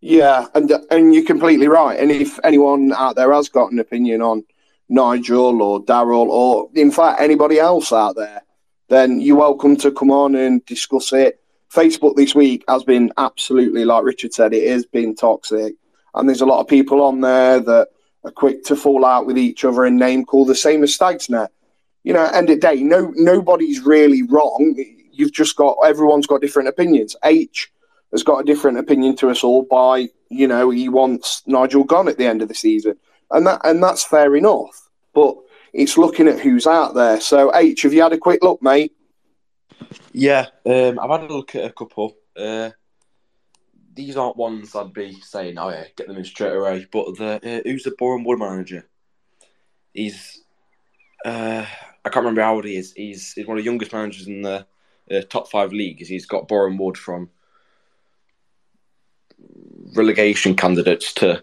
Yeah, and and you're completely right. And if anyone out there has got an opinion on Nigel or Darrell or in fact anybody else out there, then you're welcome to come on and discuss it. Facebook this week has been absolutely, like Richard said, it has been toxic. and there's a lot of people on there that are quick to fall out with each other and name call the same as Stagsnet. You know, end of day, no nobody's really wrong. You've just got everyone's got different opinions. H has got a different opinion to us all by you know he wants Nigel gone at the end of the season, and that and that's fair enough. But it's looking at who's out there. So H, have you had a quick look, mate? Yeah, um, I've had a look at a couple. Uh, these aren't ones I'd be saying, oh yeah, get them in straight away. But the uh, who's the Boreham Wood manager? He's uh, I can't remember how old he is. He's he's one of the youngest managers in the uh, top five leagues. He's got Boreham Wood from relegation candidates to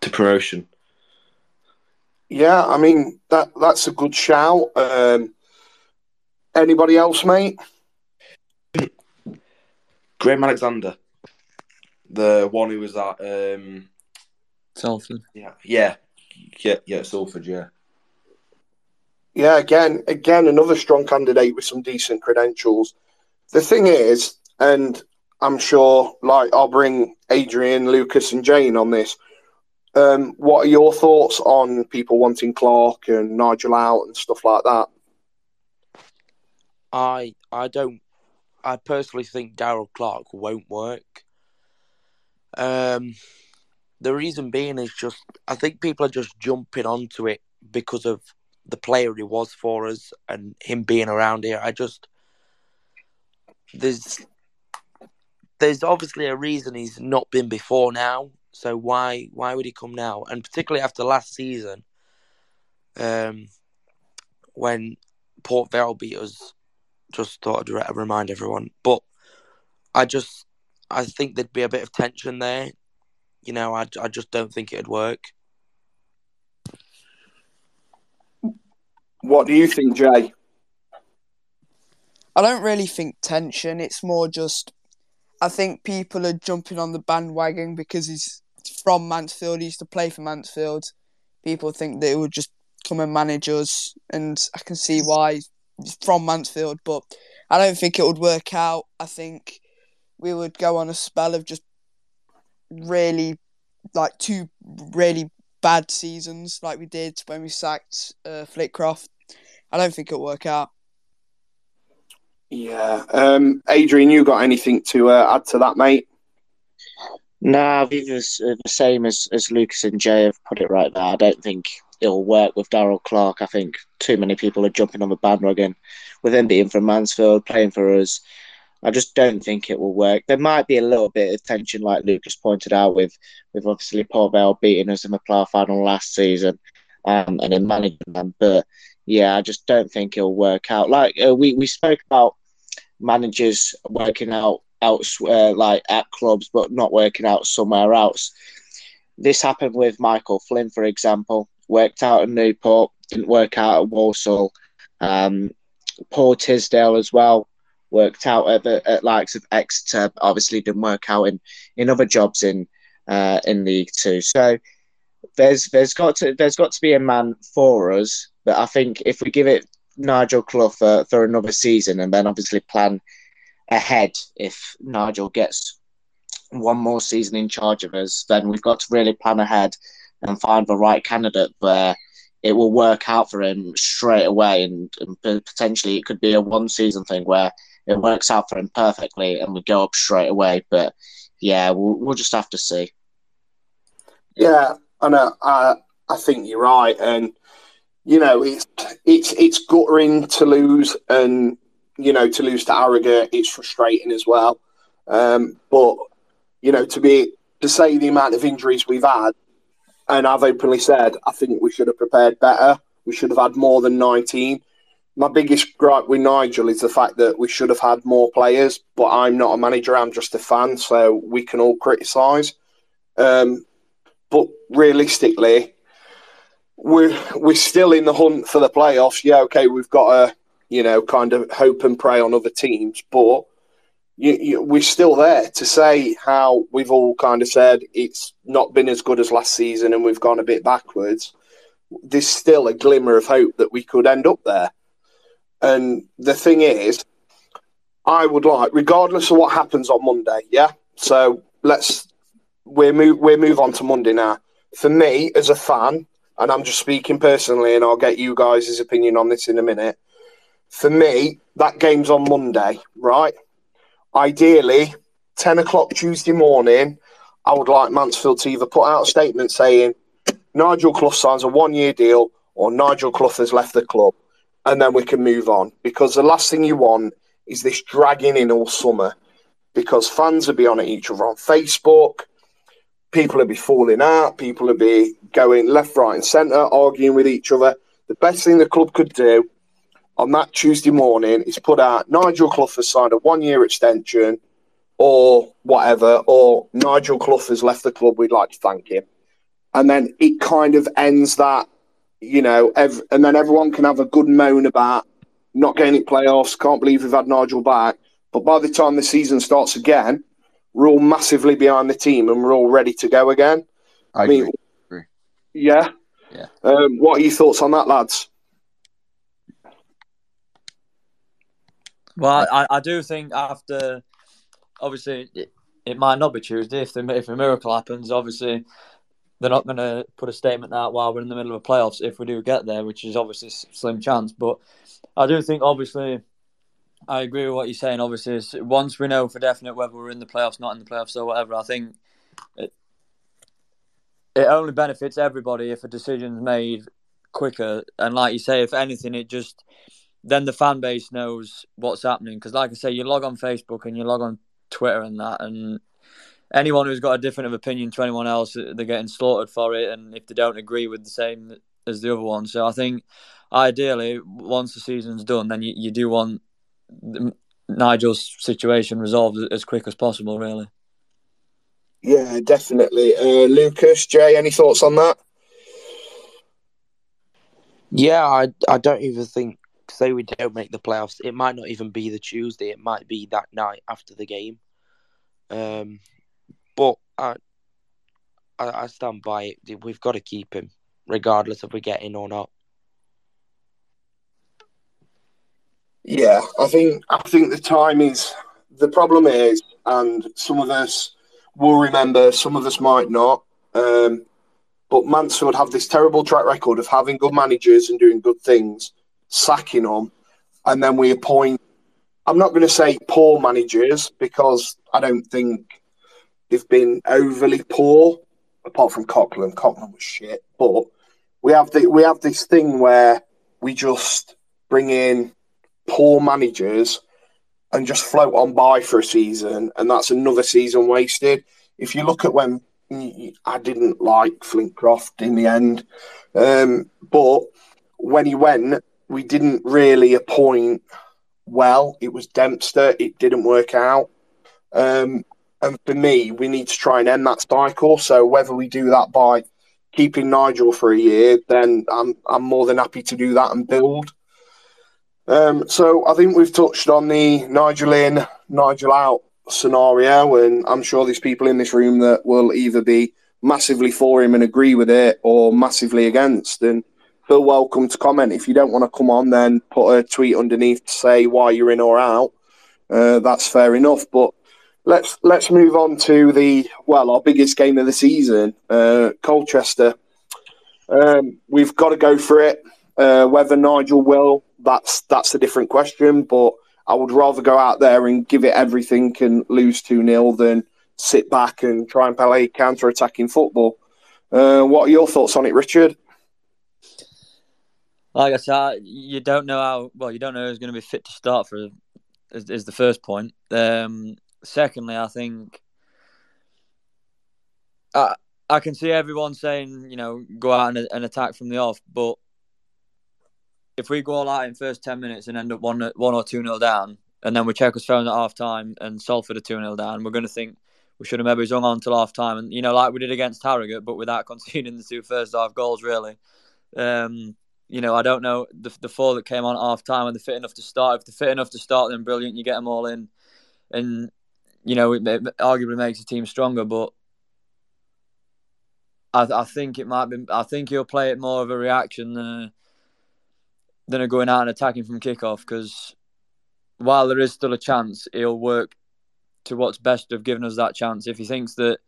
to promotion. Yeah, I mean that that's a good shout. Um, anybody else, mate? Graham Alexander, the one who was at um, Salford. yeah, yeah, yeah, yeah, Salford, yeah. Yeah, again, again, another strong candidate with some decent credentials. The thing is, and I'm sure, like, I'll bring Adrian, Lucas, and Jane on this. Um, what are your thoughts on people wanting Clarke and Nigel out and stuff like that? I I don't. I personally think Darrell Clarke won't work. Um, the reason being is just I think people are just jumping onto it because of the player he was for us and him being around here. I just there's there's obviously a reason he's not been before now. So why why would he come now? And particularly after last season, um, when Port Vale beat us, just thought I'd re- remind everyone. But I just I think there'd be a bit of tension there. You know, I, I just don't think it'd work. What do you think, Jay? I don't really think tension. It's more just I think people are jumping on the bandwagon because he's from Mansfield. He used to play for Mansfield. People think that he would just come and manage us, and I can see why he's from Mansfield. But I don't think it would work out. I think we would go on a spell of just really, like two really bad seasons, like we did when we sacked uh, Flitcroft. I don't think it'll work out. Yeah, um, Adrian, you got anything to uh, add to that, mate? No, I think it's the same as, as Lucas and Jay have put it right there. I don't think it'll work with Darrell Clarke. I think too many people are jumping on the bandwagon with him being from Mansfield, playing for us. I just don't think it will work. There might be a little bit of tension, like Lucas pointed out, with with obviously Port Vale beating us in the playoff final last season, um, and in them. But yeah, I just don't think it'll work out. Like uh, we we spoke about managers working out elsewhere, like at clubs, but not working out somewhere else. This happened with Michael Flynn, for example. Worked out at Newport, didn't work out at Walsall. Um, Paul Tisdale as well worked out at the at likes of Exeter. Obviously, didn't work out in, in other jobs in uh, in League Two. So there's there's got to there's got to be a man for us. But I think if we give it Nigel Clough for, for another season and then obviously plan ahead if Nigel gets one more season in charge of us, then we've got to really plan ahead and find the right candidate where it will work out for him straight away and, and potentially it could be a one season thing where it works out for him perfectly and we go up straight away. But yeah, we'll, we'll just have to see. Yeah, I know. I I think you're right, and you know it's it's it's guttering to lose, and you know to lose to Harrogate, it's frustrating as well. Um, but you know to be to say the amount of injuries we've had, and I've openly said I think we should have prepared better. We should have had more than 19. My biggest gripe with Nigel is the fact that we should have had more players, but I'm not a manager, I'm just a fan, so we can all criticise. Um, but realistically, we're we're still in the hunt for the playoffs. Yeah, okay, we've got to you know kind of hope and pray on other teams, but you, you, we're still there to say how we've all kind of said it's not been as good as last season and we've gone a bit backwards. There's still a glimmer of hope that we could end up there. And the thing is, I would like, regardless of what happens on Monday, yeah. So let's we're move we move on to Monday now. For me, as a fan, and I'm just speaking personally, and I'll get you guys' opinion on this in a minute. For me, that game's on Monday, right? Ideally, 10 o'clock Tuesday morning, I would like Mansfield to either put out a statement saying Nigel Clough signs a one year deal or Nigel Clough has left the club, and then we can move on. Because the last thing you want is this dragging in all summer because fans will be on each other on Facebook. People will be falling out. People will be going left, right, and centre, arguing with each other. The best thing the club could do on that Tuesday morning is put out Nigel Clough has signed a one year extension or whatever, or Nigel Clough has left the club. We'd like to thank him. And then it kind of ends that, you know, ev- and then everyone can have a good moan about not getting it playoffs. Can't believe we've had Nigel back. But by the time the season starts again, we're all massively behind the team and we're all ready to go again. I, I mean, agree. agree. Yeah. Yeah. Um, what are your thoughts on that, lads? Well, uh, I, I do think after, obviously, it, it might not be Tuesday. If, the, if a miracle happens, obviously, they're not going to put a statement out while we're in the middle of the playoffs if we do get there, which is obviously a slim chance. But I do think, obviously, I agree with what you're saying. Obviously, once we know for definite whether we're in the playoffs, not in the playoffs, or whatever, I think it, it only benefits everybody if a decision's made quicker. And like you say, if anything, it just then the fan base knows what's happening. Because, like I say, you log on Facebook and you log on Twitter and that, and anyone who's got a different opinion to anyone else, they're getting slaughtered for it. And if they don't agree with the same as the other one, so I think ideally, once the season's done, then you, you do want Nigel's situation resolved as quick as possible, really. Yeah, definitely. Uh, Lucas, Jay, any thoughts on that? Yeah, I I don't even think say we don't make the playoffs, it might not even be the Tuesday. It might be that night after the game. Um, but I I, I stand by it. We've got to keep him, regardless if we get in or not. Yeah, I think I think the time is the problem is, and some of us will remember, some of us might not. Um, but Mansfield have this terrible track record of having good managers and doing good things, sacking them, and then we appoint. I'm not going to say poor managers because I don't think they've been overly poor, apart from Coughlan. Coughlan was shit, but we have the we have this thing where we just bring in poor managers and just float on by for a season, and that's another season wasted. If you look at when I didn't like Flitcroft in the end, um, but when he went, we didn't really appoint well. It was Dempster, it didn't work out. Um, and for me, we need to try and end that cycle. So whether we do that by keeping Nigel for a year, then I'm I'm more than happy to do that and build. Um, so I think we've touched on the Nigel in, Nigel out scenario, and I'm sure there's people in this room that will either be massively for him and agree with it, or massively against. And feel welcome to comment. If you don't want to come on, then put a tweet underneath to say why you're in or out. Uh, that's fair enough. But let's let's move on to the well, our biggest game of the season, uh, Colchester. Um, we've got to go for it. Uh, whether Nigel will, that's that's a different question. But I would rather go out there and give it everything and lose two 0 than sit back and try and play counter attacking football. Uh, what are your thoughts on it, Richard? Like I said, you don't know how well you don't know who's going to be fit to start for. Is, is the first point. Um, secondly, I think I I can see everyone saying you know go out and, and attack from the off, but if we go all out in first ten minutes and end up one one or two nil down, and then we check us phone at half time and Salford are two nil down, we're going to think we should have maybe hung on until half time, and you know like we did against Harrogate, but without conceding the two first half goals really. Um, you know, I don't know the the four that came on at half time and they're fit enough to start. If they're fit enough to start, then brilliant. You get them all in, and you know it, it arguably makes the team stronger. But I, I think it might be. I think he'll play it more of a reaction than a, than a going out and attacking from kickoff. Because while there is still a chance, he'll work to what's best of giving us that chance. If he thinks that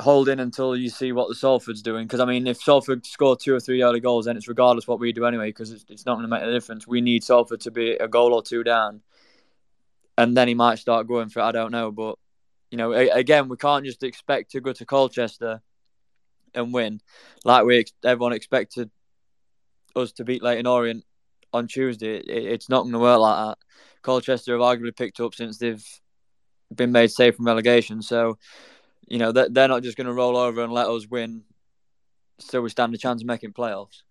hold in until you see what the Salford's doing. Because I mean, if Salford score two or three early goals, then it's regardless what we do anyway. Because it's, it's not going to make a difference. We need Salford to be a goal or two down, and then he might start going for it. I don't know, but you know, a, again, we can't just expect to go to Colchester and win like we everyone expected us to beat Leyton Orient on Tuesday. It, it's not going to work like that. Colchester have arguably picked up since they've been made safe from relegation, so you know, they're not just going to roll over and let us win. So we stand a chance of making playoffs.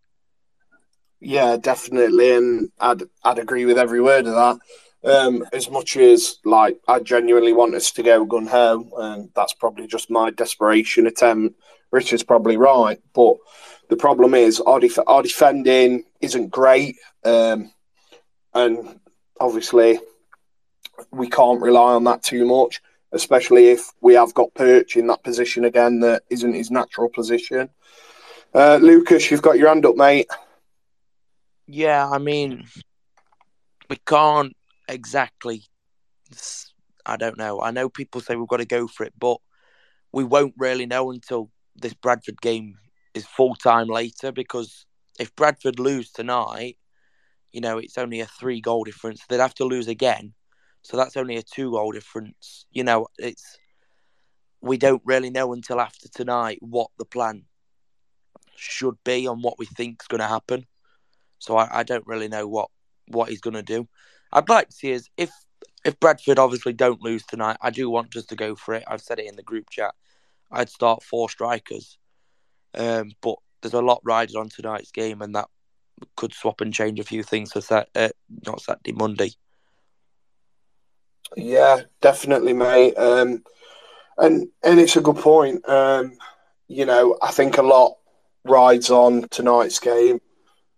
Yeah, definitely, and I'd I'd agree with every word of that. Um, as much as like I genuinely want us to go gun ho, and that's probably just my desperation attempt. Richard's probably right, but the problem is our, def- our defending isn't great, um, and obviously we can't rely on that too much especially if we have got Perch in that position again that isn't his natural position. Uh, Lucas, you've got your hand up, mate. Yeah, I mean, we can't exactly. I don't know. I know people say we've got to go for it, but we won't really know until this Bradford game is full time later because if Bradford lose tonight, you know, it's only a three goal difference. They'd have to lose again so that's only a two goal difference. You know, it's we don't really know until after tonight what the plan should be and what we think is going to happen. So I, I don't really know what what he's going to do. I'd like to see is if if Bradford obviously don't lose tonight, I do want us to go for it. I've said it in the group chat. I'd start four strikers, um, but there's a lot riding on tonight's game, and that could swap and change a few things for set, uh, not Saturday, Monday. Yeah, definitely, mate. Um, and and it's a good point. Um, you know, I think a lot rides on tonight's game,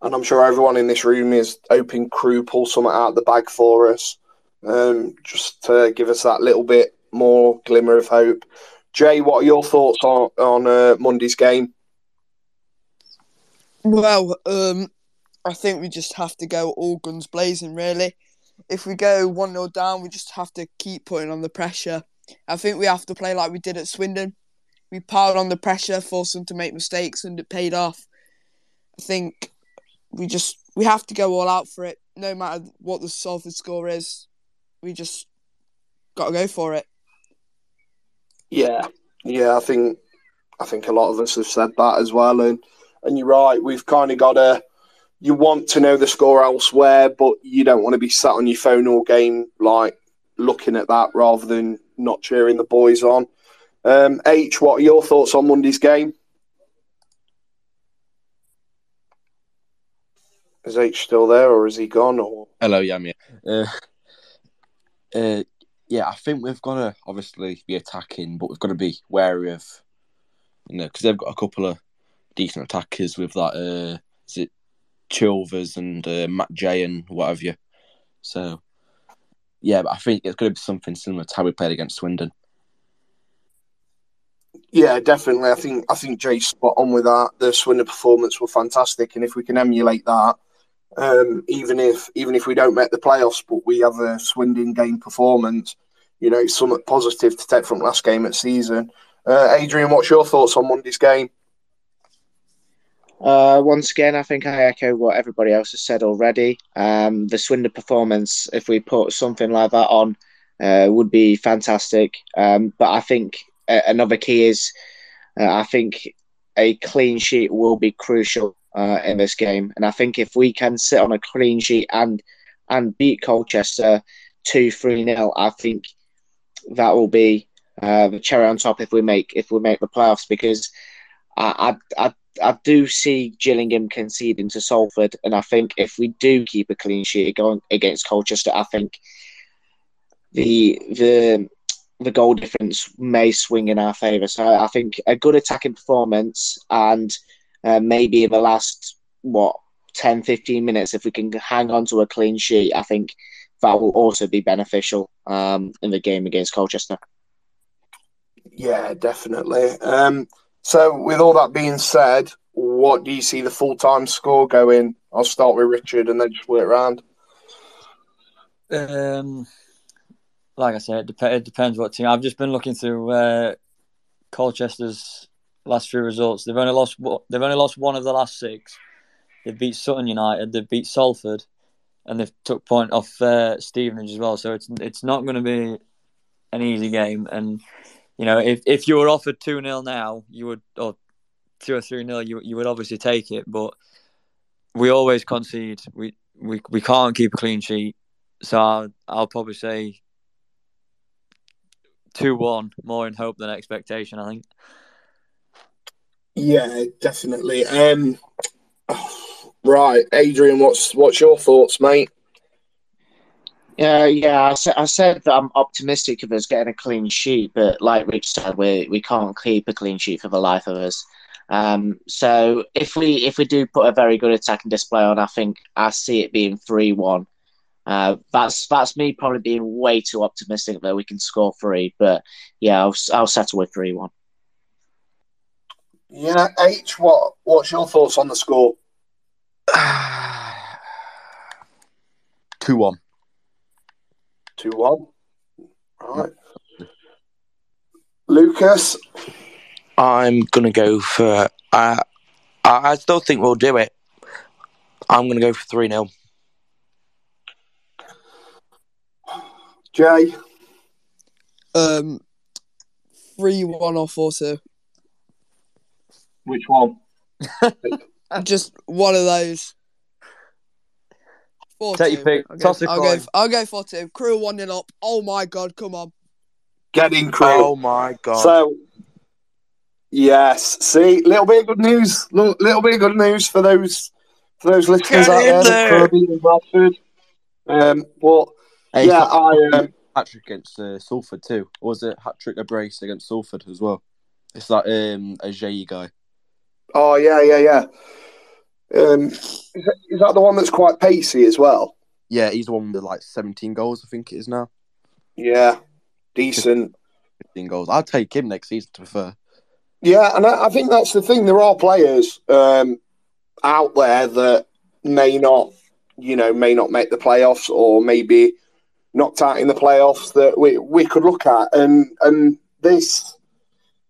and I'm sure everyone in this room is hoping Crewe pull something out of the bag for us, um, just to give us that little bit more glimmer of hope. Jay, what are your thoughts on on uh, Monday's game? Well, um, I think we just have to go all guns blazing, really if we go 1 0 down, we just have to keep putting on the pressure. I think we have to play like we did at Swindon. We piled on the pressure, forced them to make mistakes, and it paid off. I think we just we have to go all out for it, no matter what the Salford score is. We just got to go for it. Yeah, yeah, I think I think a lot of us have said that as well, and and you're right. We've kind of got to you want to know the score elsewhere, but you don't want to be sat on your phone all game, like looking at that rather than not cheering the boys on. Um, H, what are your thoughts on Monday's game? Is H still there, or is he gone? Or hello, yeah, yeah. Uh, uh, yeah, I think we've got to obviously be attacking, but we've got to be wary of, you know, because they've got a couple of decent attackers with that. Uh, is it Chilvers and uh, Matt Jay and what have you. So, yeah, but I think it's going to be something similar to how we played against Swindon. Yeah, definitely. I think I think Jay's spot on with that. The Swindon performance were fantastic, and if we can emulate that, um, even if even if we don't make the playoffs, but we have a Swindon game performance, you know, it's somewhat positive to take from last game at season. Uh, Adrian, what's your thoughts on Monday's game? Uh, once again, I think I echo what everybody else has said already. Um, the Swindon performance, if we put something like that on, uh, would be fantastic. Um, but I think uh, another key is, uh, I think a clean sheet will be crucial uh, in this game, and I think if we can sit on a clean sheet and and beat Colchester two three nil, I think that will be uh, the cherry on top if we make if we make the playoffs because. I, I, I I do see Gillingham conceding to Salford, and I think if we do keep a clean sheet going against Colchester, I think the the the goal difference may swing in our favour. So I think a good attacking performance and uh, maybe in the last what 10, 15 minutes, if we can hang on to a clean sheet, I think that will also be beneficial um, in the game against Colchester. Yeah, definitely. Um, so, with all that being said, what do you see the full time score going? I'll start with Richard and then just work around. Um, like I said, it, dep- it depends what team. I've just been looking through uh, Colchester's last few results. They've only lost they've only lost one of the last six. They beat Sutton United. They beat Salford, and they've took point off uh, Stevenage as well. So it's it's not going to be an easy game. And you know, if if you were offered two 0 now, you would or two or three 0 you you would obviously take it. But we always concede. We we we can't keep a clean sheet. So I'll, I'll probably say two one, more in hope than expectation. I think. Yeah, definitely. Um, right, Adrian, what's what's your thoughts, mate? Yeah, yeah. I said, I said that I'm optimistic of us getting a clean sheet, but like Rich said, we we can't keep a clean sheet for the life of us. Um, so if we if we do put a very good attacking display on, I think I see it being three one. Uh, that's that's me probably being way too optimistic that we can score three, but yeah, I'll I'll settle with three one. Yeah, H. What what's your thoughts on the score? Two one. Two one. All right. Lucas. I'm gonna go for. Uh, I I still think we'll do it. I'm gonna go for three 0 Jay. Um, three one or four two. Which one? Just one of those. Four Take two. your pick. I'll Toss go, a I'll coin. go. I'll go four two. Crewe one nil up. Oh my god! Come on. Get in, Crewe. Oh my god! So, yes, see, little bit of good news. Little, little bit of good news for those for those listeners Get out there. there. that Kirby and Bradford. Um, but Hey, yeah, I um, hat trick against uh, Salford too. Or was it hat trick a brace against Salford as well? It's that um a Jay guy. oh yeah, yeah, yeah. Um, is that, is that the one that's quite pacey as well? Yeah, he's the one with like 17 goals, I think it is now. Yeah, decent. 15 goals. I'll take him next season, to be fair. Yeah, and I, I think that's the thing. There are players um, out there that may not, you know, may not make the playoffs or maybe knocked out in the playoffs that we, we could look at. And and this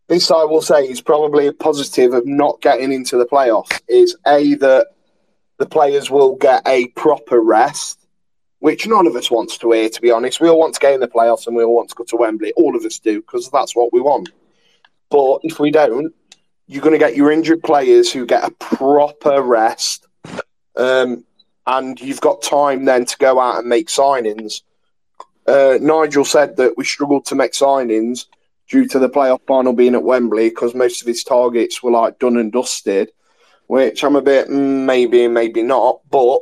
this I will say is probably a positive of not getting into the playoffs is a that the players will get a proper rest, which none of us wants to hear. To be honest, we all want to get in the playoffs and we all want to go to Wembley. All of us do because that's what we want. But if we don't, you're going to get your injured players who get a proper rest, um, and you've got time then to go out and make signings. Uh, Nigel said that we struggled to make signings due to the playoff final being at Wembley because most of his targets were like done and dusted, which I'm a bit mm, maybe, maybe not. But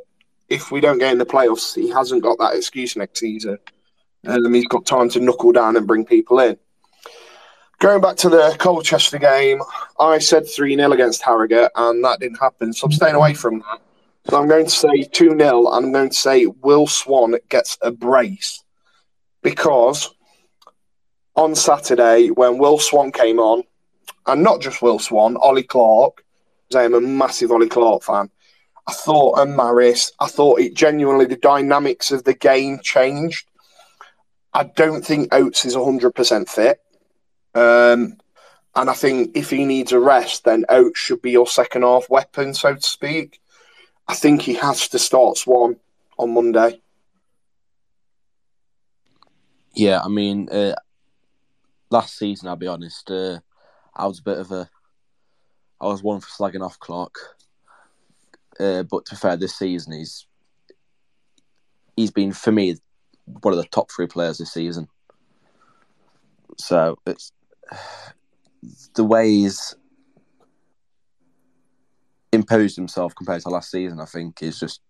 if we don't get in the playoffs, he hasn't got that excuse next season. Um, he's got time to knuckle down and bring people in. Going back to the Colchester game, I said 3 0 against Harrogate, and that didn't happen. So I'm staying away from that. So I'm going to say 2 0, and I'm going to say Will Swan gets a brace because on Saturday, when Will Swan came on, and not just Will Swan, Ollie Clarke, 'cause I am a massive Ollie Clarke fan. I thought, and Maris, I thought it genuinely, the dynamics of the game changed. I don't think Oates is 100% fit. Um, and I think if he needs a rest, then Oates should be your second half weapon, so to speak. I think he has to start Swan on Monday. Yeah, I mean, uh, last season, I'll be honest, uh, I was a bit of a. I was one for slagging off Clarke. Uh, but to be fair, this season, he's. He's been, for me, one of the top three players this season. So it's. The way he's imposed himself compared to last season, I think, is just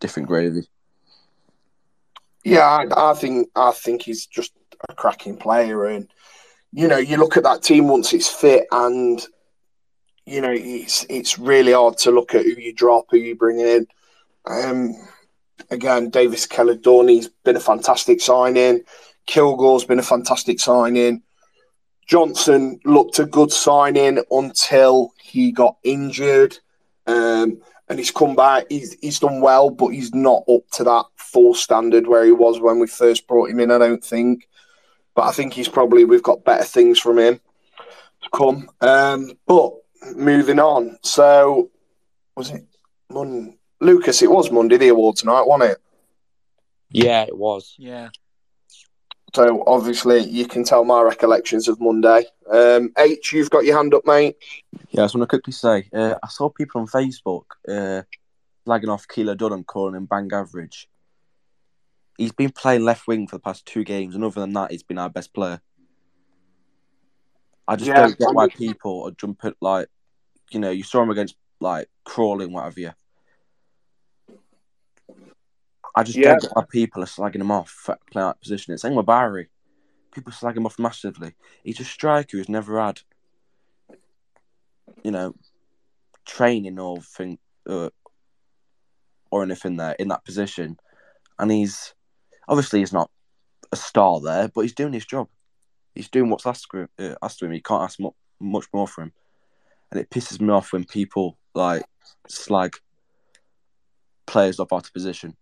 different gravy. Yeah, I, I think I think he's just a cracking player, and you know, you look at that team once it's fit, and you know, it's it's really hard to look at who you drop, who you bring in. Um, again, Davis Keillor-Dunn's been a fantastic signing. Kilgour's been a fantastic signing. Johnson looked a good signing until he got injured. Um, and he's come back. He's he's done well, but he's not up to that full standard where he was when we first brought him in. I don't think, but I think he's probably we've got better things from him. to come. Um, but moving on. So was it Mon- Lucas? It was Monday the award tonight, wasn't it? Yeah, it was. Yeah. So obviously you can tell my recollections of Monday. Um, H, you've got your hand up, mate. Yeah, I just want to quickly say, uh, I saw people on Facebook uh, slagging off Keillor-Dunn, calling him bang average. He's been playing left wing for the past two games, and other than that, he's been our best player. I just Yeah, don't get why people are jumping like, you know, you saw him against like Crawley, whatever you. I just Yeah. don't get why people are slagging him off for playing that position. It's same with Barry. People slag him off massively. He's a striker who's never had, you know, training or thing, uh, or anything there in that position, and he's obviously he's not a star there, but he's doing his job. He's doing what's asked of him. Uh, of him. You can't ask mu- much more from him, and it pisses me off when people like slag players off out of position.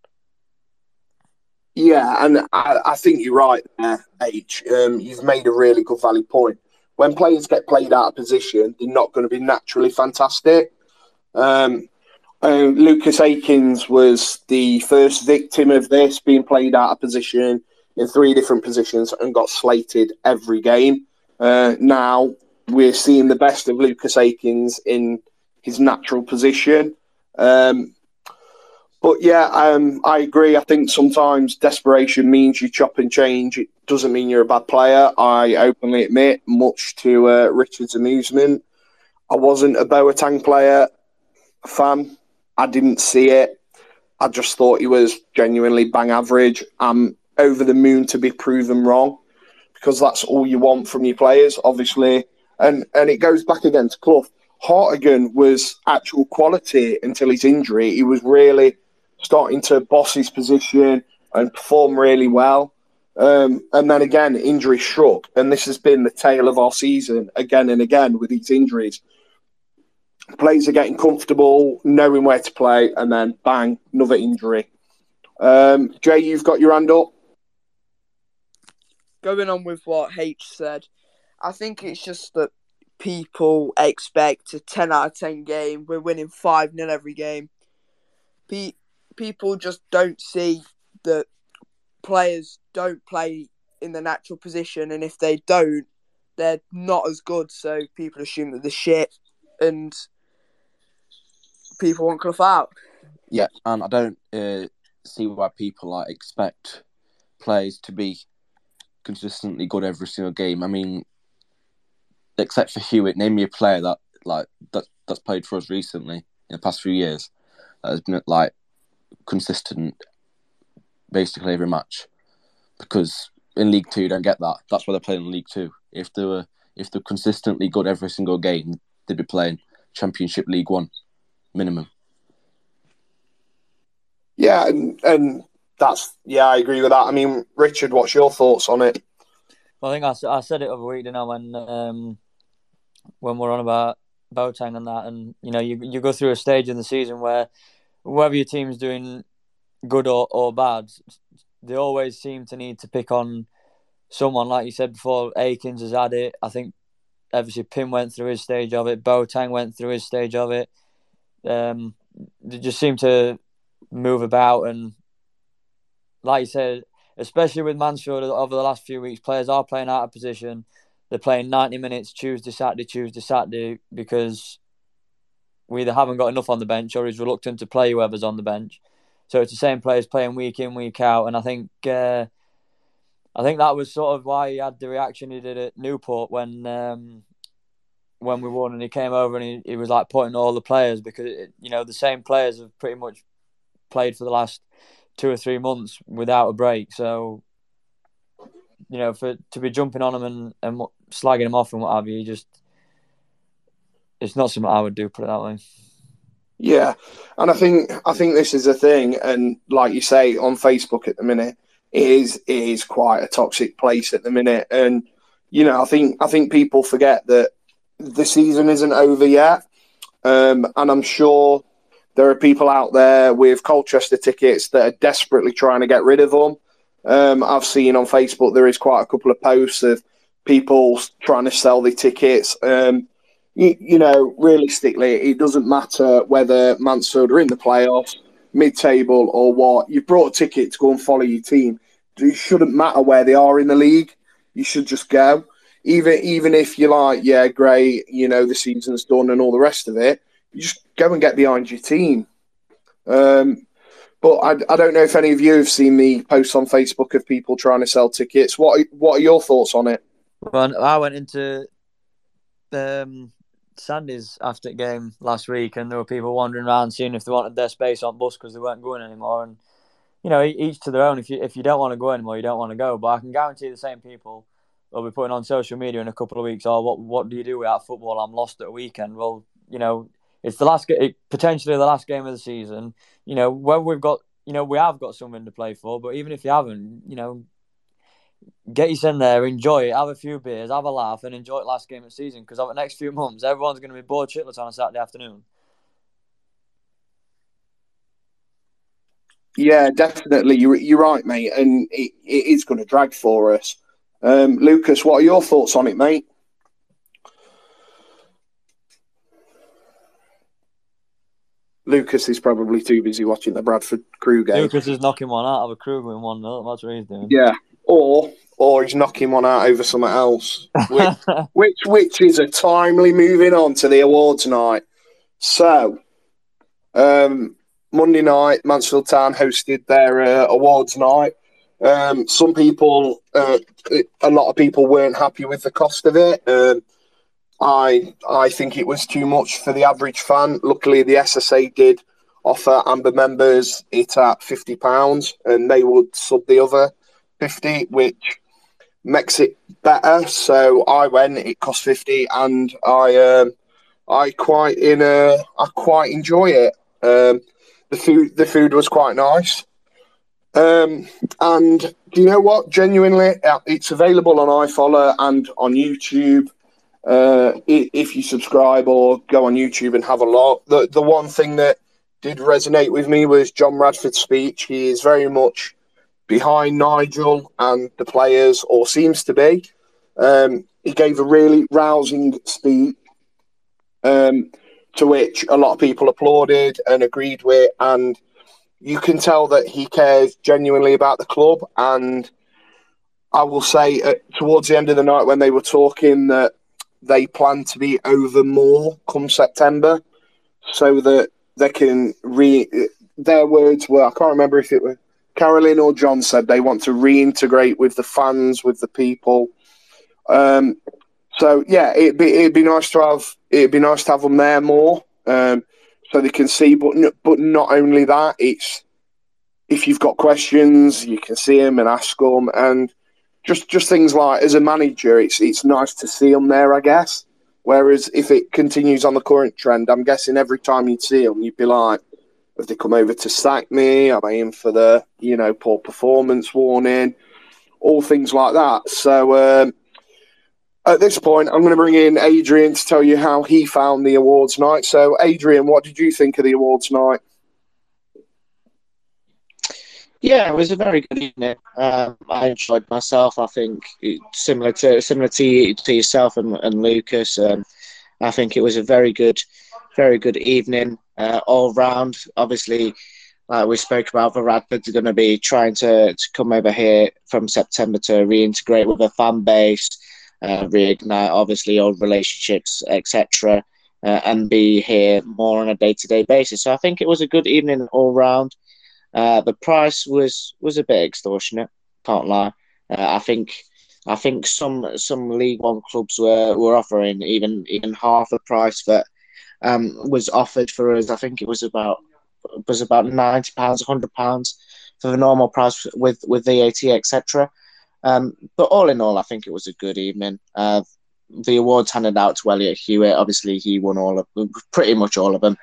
Yeah, and I, I think you're right there, H. Um, you've made a really good valid point. When players get played out of position, they're not going to be naturally fantastic. Um, uh, Lucas Akins was the first victim of this, being played out of position in three different positions and got slated every game. Uh, now we're seeing the best of Lucas Akins in his natural position. Um, but yeah, um, I agree. I think sometimes desperation means you chop and change. It doesn't mean you're a bad player. I openly admit, much to uh, Richard's amusement, I wasn't a Boateng player fan. I didn't see it. I just thought he was genuinely bang average. I'm over the moon to be proven wrong because that's all you want from your players, obviously. And and it goes back again to Clough. Hartigan was actual quality until his injury. He was really starting to boss his position and perform really well. Um, and then again, injury struck. And this has been the tale of our season again and again with these injuries. Players are getting comfortable, knowing where to play, and then bang, another injury. Um, Jay, you've got your hand up. going on with what H said, I think it's just that people expect a 10 out of 10 game. We're winning 5 0 every game. Pe- people just don't see that players don't play in the natural position, and if they don't, they're not as good. So people assume that they're shit, and people want Clough out. Yeah, and I don't uh, see why people like expect players to be consistently good every single game. I mean, except for Hewitt, name me a player that like that that's played for us recently in the past few years that has been like consistent basically every match. Because in League Two, you don't get that. That's why they're playing in League Two. If they were if they're consistently good every single game, they'd be playing Championship League One minimum. Yeah, and, and that's, yeah, I agree with that. I mean, Richard, what's your thoughts on it? Well, I think I, I said it over a week, didn't I, when um, when we're on about Boateng and that, and you know, you you go through a stage in the season where whether your team's doing good or, or bad, they always seem to need to pick on someone. Like you said before, Akins has had it. I think obviously Pim went through his stage of it. Boateng went through his stage of it. Um, they just seem to move about and, like you said, especially with Mansfield over the last few weeks, players are playing out of position. They're playing 90 minutes Tuesday, Saturday, Tuesday, Saturday because we either haven't got enough on the bench or he's reluctant to play whoever's on the bench. So it's the same players playing week in, week out, and I think uh, I think that was sort of why he had the reaction he did at Newport when um, when we won, and he came over and he, he was like putting all the players because it, you know the same players have pretty much played for the last two or three months without a break. So you know, for to be jumping on him and, and slagging him off and what have you, just it's not something I would do. Put it that way. Yeah, and I think I think this is a thing, and like you say on Facebook at the minute, it is it is quite a toxic place at the minute, and you know I think I think people forget that the season isn't over yet, um, and I'm sure there are people out there with Colchester tickets that are desperately trying to get rid of them. Um, I've seen on Facebook there is quite a couple of posts of people trying to sell their tickets. Um, you, you know, realistically, it doesn't matter whether Mansfield are in the playoffs, mid-table, or what. You've brought a ticket to go and follow your team. It shouldn't matter where they are in the league. You should just go, even even if you're like, yeah, great, you know, the season's done and all the rest of it. You just go and get behind your team. Um, but I, I don't know if any of you have seen the posts on Facebook of people trying to sell tickets. What what are your thoughts on it? Well, I went into um, Sandy's after the game last week, and there were people wandering around seeing if they wanted their space on bus because they weren't going anymore. And you know, each to their own. If you if you don't want to go anymore, you don't want to go. But I can guarantee the same people will be putting on social media in a couple of weeks. Oh, what what do you do without football? I'm lost at a weekend. Well, you know, it's the last it, potentially the last game of the season. You know, when we've got you know we have got something to play for. But even if you haven't, you know, get yourself in there, enjoy it, have a few beers, have a laugh, and enjoy it last game of the season. Because over the next few months, everyone's going to be bored shitless on a Saturday afternoon. Yeah, definitely. You're, you're right, mate. And it, it is going to drag for us. Um, Lucas, what are your thoughts on it, mate? Lucas is probably too busy watching the Bradford Crewe game. Lucas is knocking one out of a Crewe going 1 0. That's what he's doing. Yeah. Or or he's knocking one out over something else. Which, which, which is a timely moving on to the awards night. So, um, Monday night, Mansfield Town hosted their uh, awards night. Um, some people, uh, a lot of people weren't happy with the cost of it. Um, I I think it was too much for the average fan. Luckily, the SSA did offer Amber members it at fifty pounds, and they would sub the other fifty, which makes it better. So I went. It cost fifty, and I um, I quite in a I quite enjoy it. Um, the food the food was quite nice. Um, and do you know what? Genuinely, uh, it's available on iFollow and on YouTube. Uh, if you subscribe or go on YouTube and have a look, the the one thing that did resonate with me was John Radford's speech. He is very much behind Nigel and the players, or seems to be. Um, he gave a really rousing speech, um, to which a lot of people applauded and agreed with, and you can tell that he cares genuinely about the club. And I will say, uh, towards the end of the night, when they were talking, that they plan to be over more come September, so that they can re. Their words were, I can't remember if it was Carolyn or John said they want to reintegrate with the fans, with the people. Um, so yeah, it'd be it'd be nice to have it'd be nice to have them there more, um, so they can see. But but not only that, it's if you've got questions, you can see them and ask them, and just just things like as a manager, it's it's nice to see them there, I guess. Whereas if it continues on the current trend, I'm guessing every time you'd see them, you'd be like, have they come over to sack me? Am I in for the you know poor performance warning? All things like that. So um, at this point, I'm going to bring in Adrian to tell you how he found the awards night. So, Adrian, what did you think of the awards night? Yeah, it was a very good evening. Um, I enjoyed myself. I think similar to similar to, to yourself and, and Lucas. Um, I think it was a very good, very good evening uh, all round. Obviously, like we spoke about, the going to be trying to, to come over here from September to reintegrate with a fan base, uh, reignite obviously old relationships, etc., uh, and be here more on a day to day basis. So I think it was a good evening all round. Uh, the price was was a bit extortionate. Can't lie. Uh, I think I think some some League One clubs were, were offering even even half the price that um, was offered for us. I think it was about was about ninety pounds, hundred pounds for the normal price with with VAT etc. Um, but all in all, I think it was a good evening. Uh, the awards handed out to Elliott Hewitt. Obviously, he won all of pretty much all of them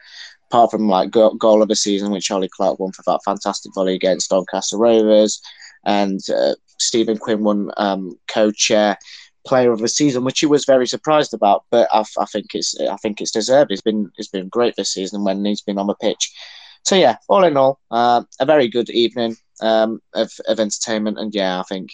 apart from like goal, of the season, which Charlie Clarke won for that fantastic volley against Doncaster Rovers, and uh, Stephen Quinn won um, co-chair player of the season, which he was very surprised about. But I, I think it's I think it's deserved. He's been he's been great this season when he's been on the pitch. So yeah, all in all, uh, a very good evening um, of, of entertainment, and yeah, I think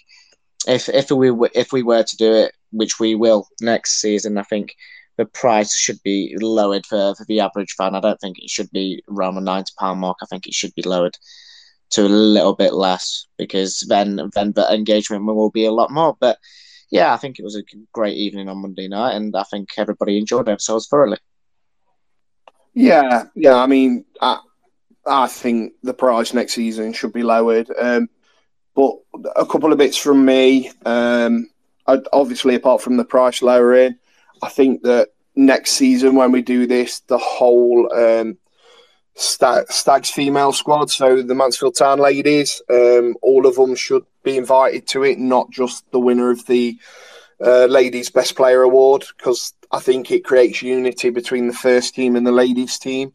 if if we if we were to do it which we will next season, I think the price should be lowered for, for the average fan. I don't think it should be around the ninety pound mark. I think it should be lowered to a little bit less because then then the engagement will be a lot more. But yeah, I think it was a great evening on Monday night, and I think everybody enjoyed themselves thoroughly. Yeah, yeah. I mean, I, I think the price next season should be lowered. Um, but a couple of bits from me. Um, obviously, apart from the price lowering, I think that next season when we do this, the whole um, Stags female squad, so the Mansfield Town ladies, um, all of them should be invited to it, not just the winner of the uh, ladies' best player award, because I think it creates unity between the first team and the ladies' team.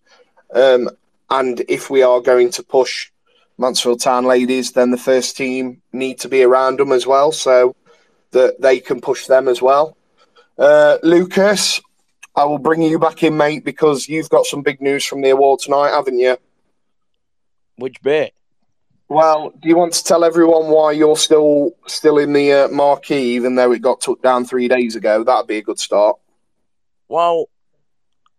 Um, and if we are going to push Mansfield Town ladies, then the first team need to be around them as well, so that they can push them as well. Uh, Lucas, I will bring you back in, mate, because you've got some big news from the award tonight, haven't you? Which bit? Well, do you want to tell everyone why you're still still in the uh, marquee, even though it got took down three days ago? That'd be a good start. Well,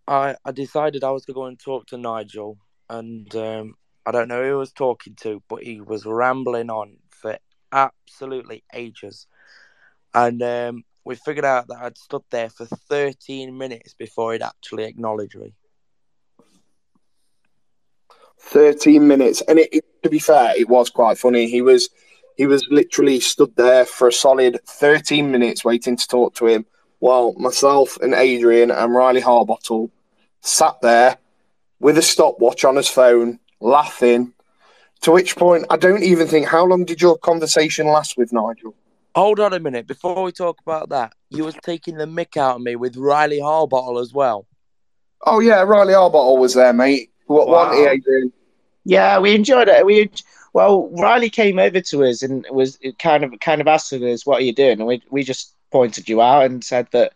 I I decided I was going to go and talk to Nigel, and um, I don't know who I was talking to, but he was rambling on for absolutely ages, and um, we figured out that I'd stood there for 13 minutes before he'd actually acknowledged me. 13 minutes. And it, it, to be fair, it was quite funny. He was he was literally stood there for a solid 13 minutes waiting to talk to him while myself and Adrian and Riley Harbottle sat there with a stopwatch on his phone, laughing. To which point, I don't even think, how long did your conversation last with Nigel? Hold on a minute. Before we talk about that, you was taking the mick out of me with Riley Harbottle as well. Oh yeah, Riley Harbottle was there, mate. What wow. one Adrian? Yeah, we enjoyed it. We well, Riley came over to us and was kind of kind of asked us, "What are you doing?" And we we just pointed you out and said that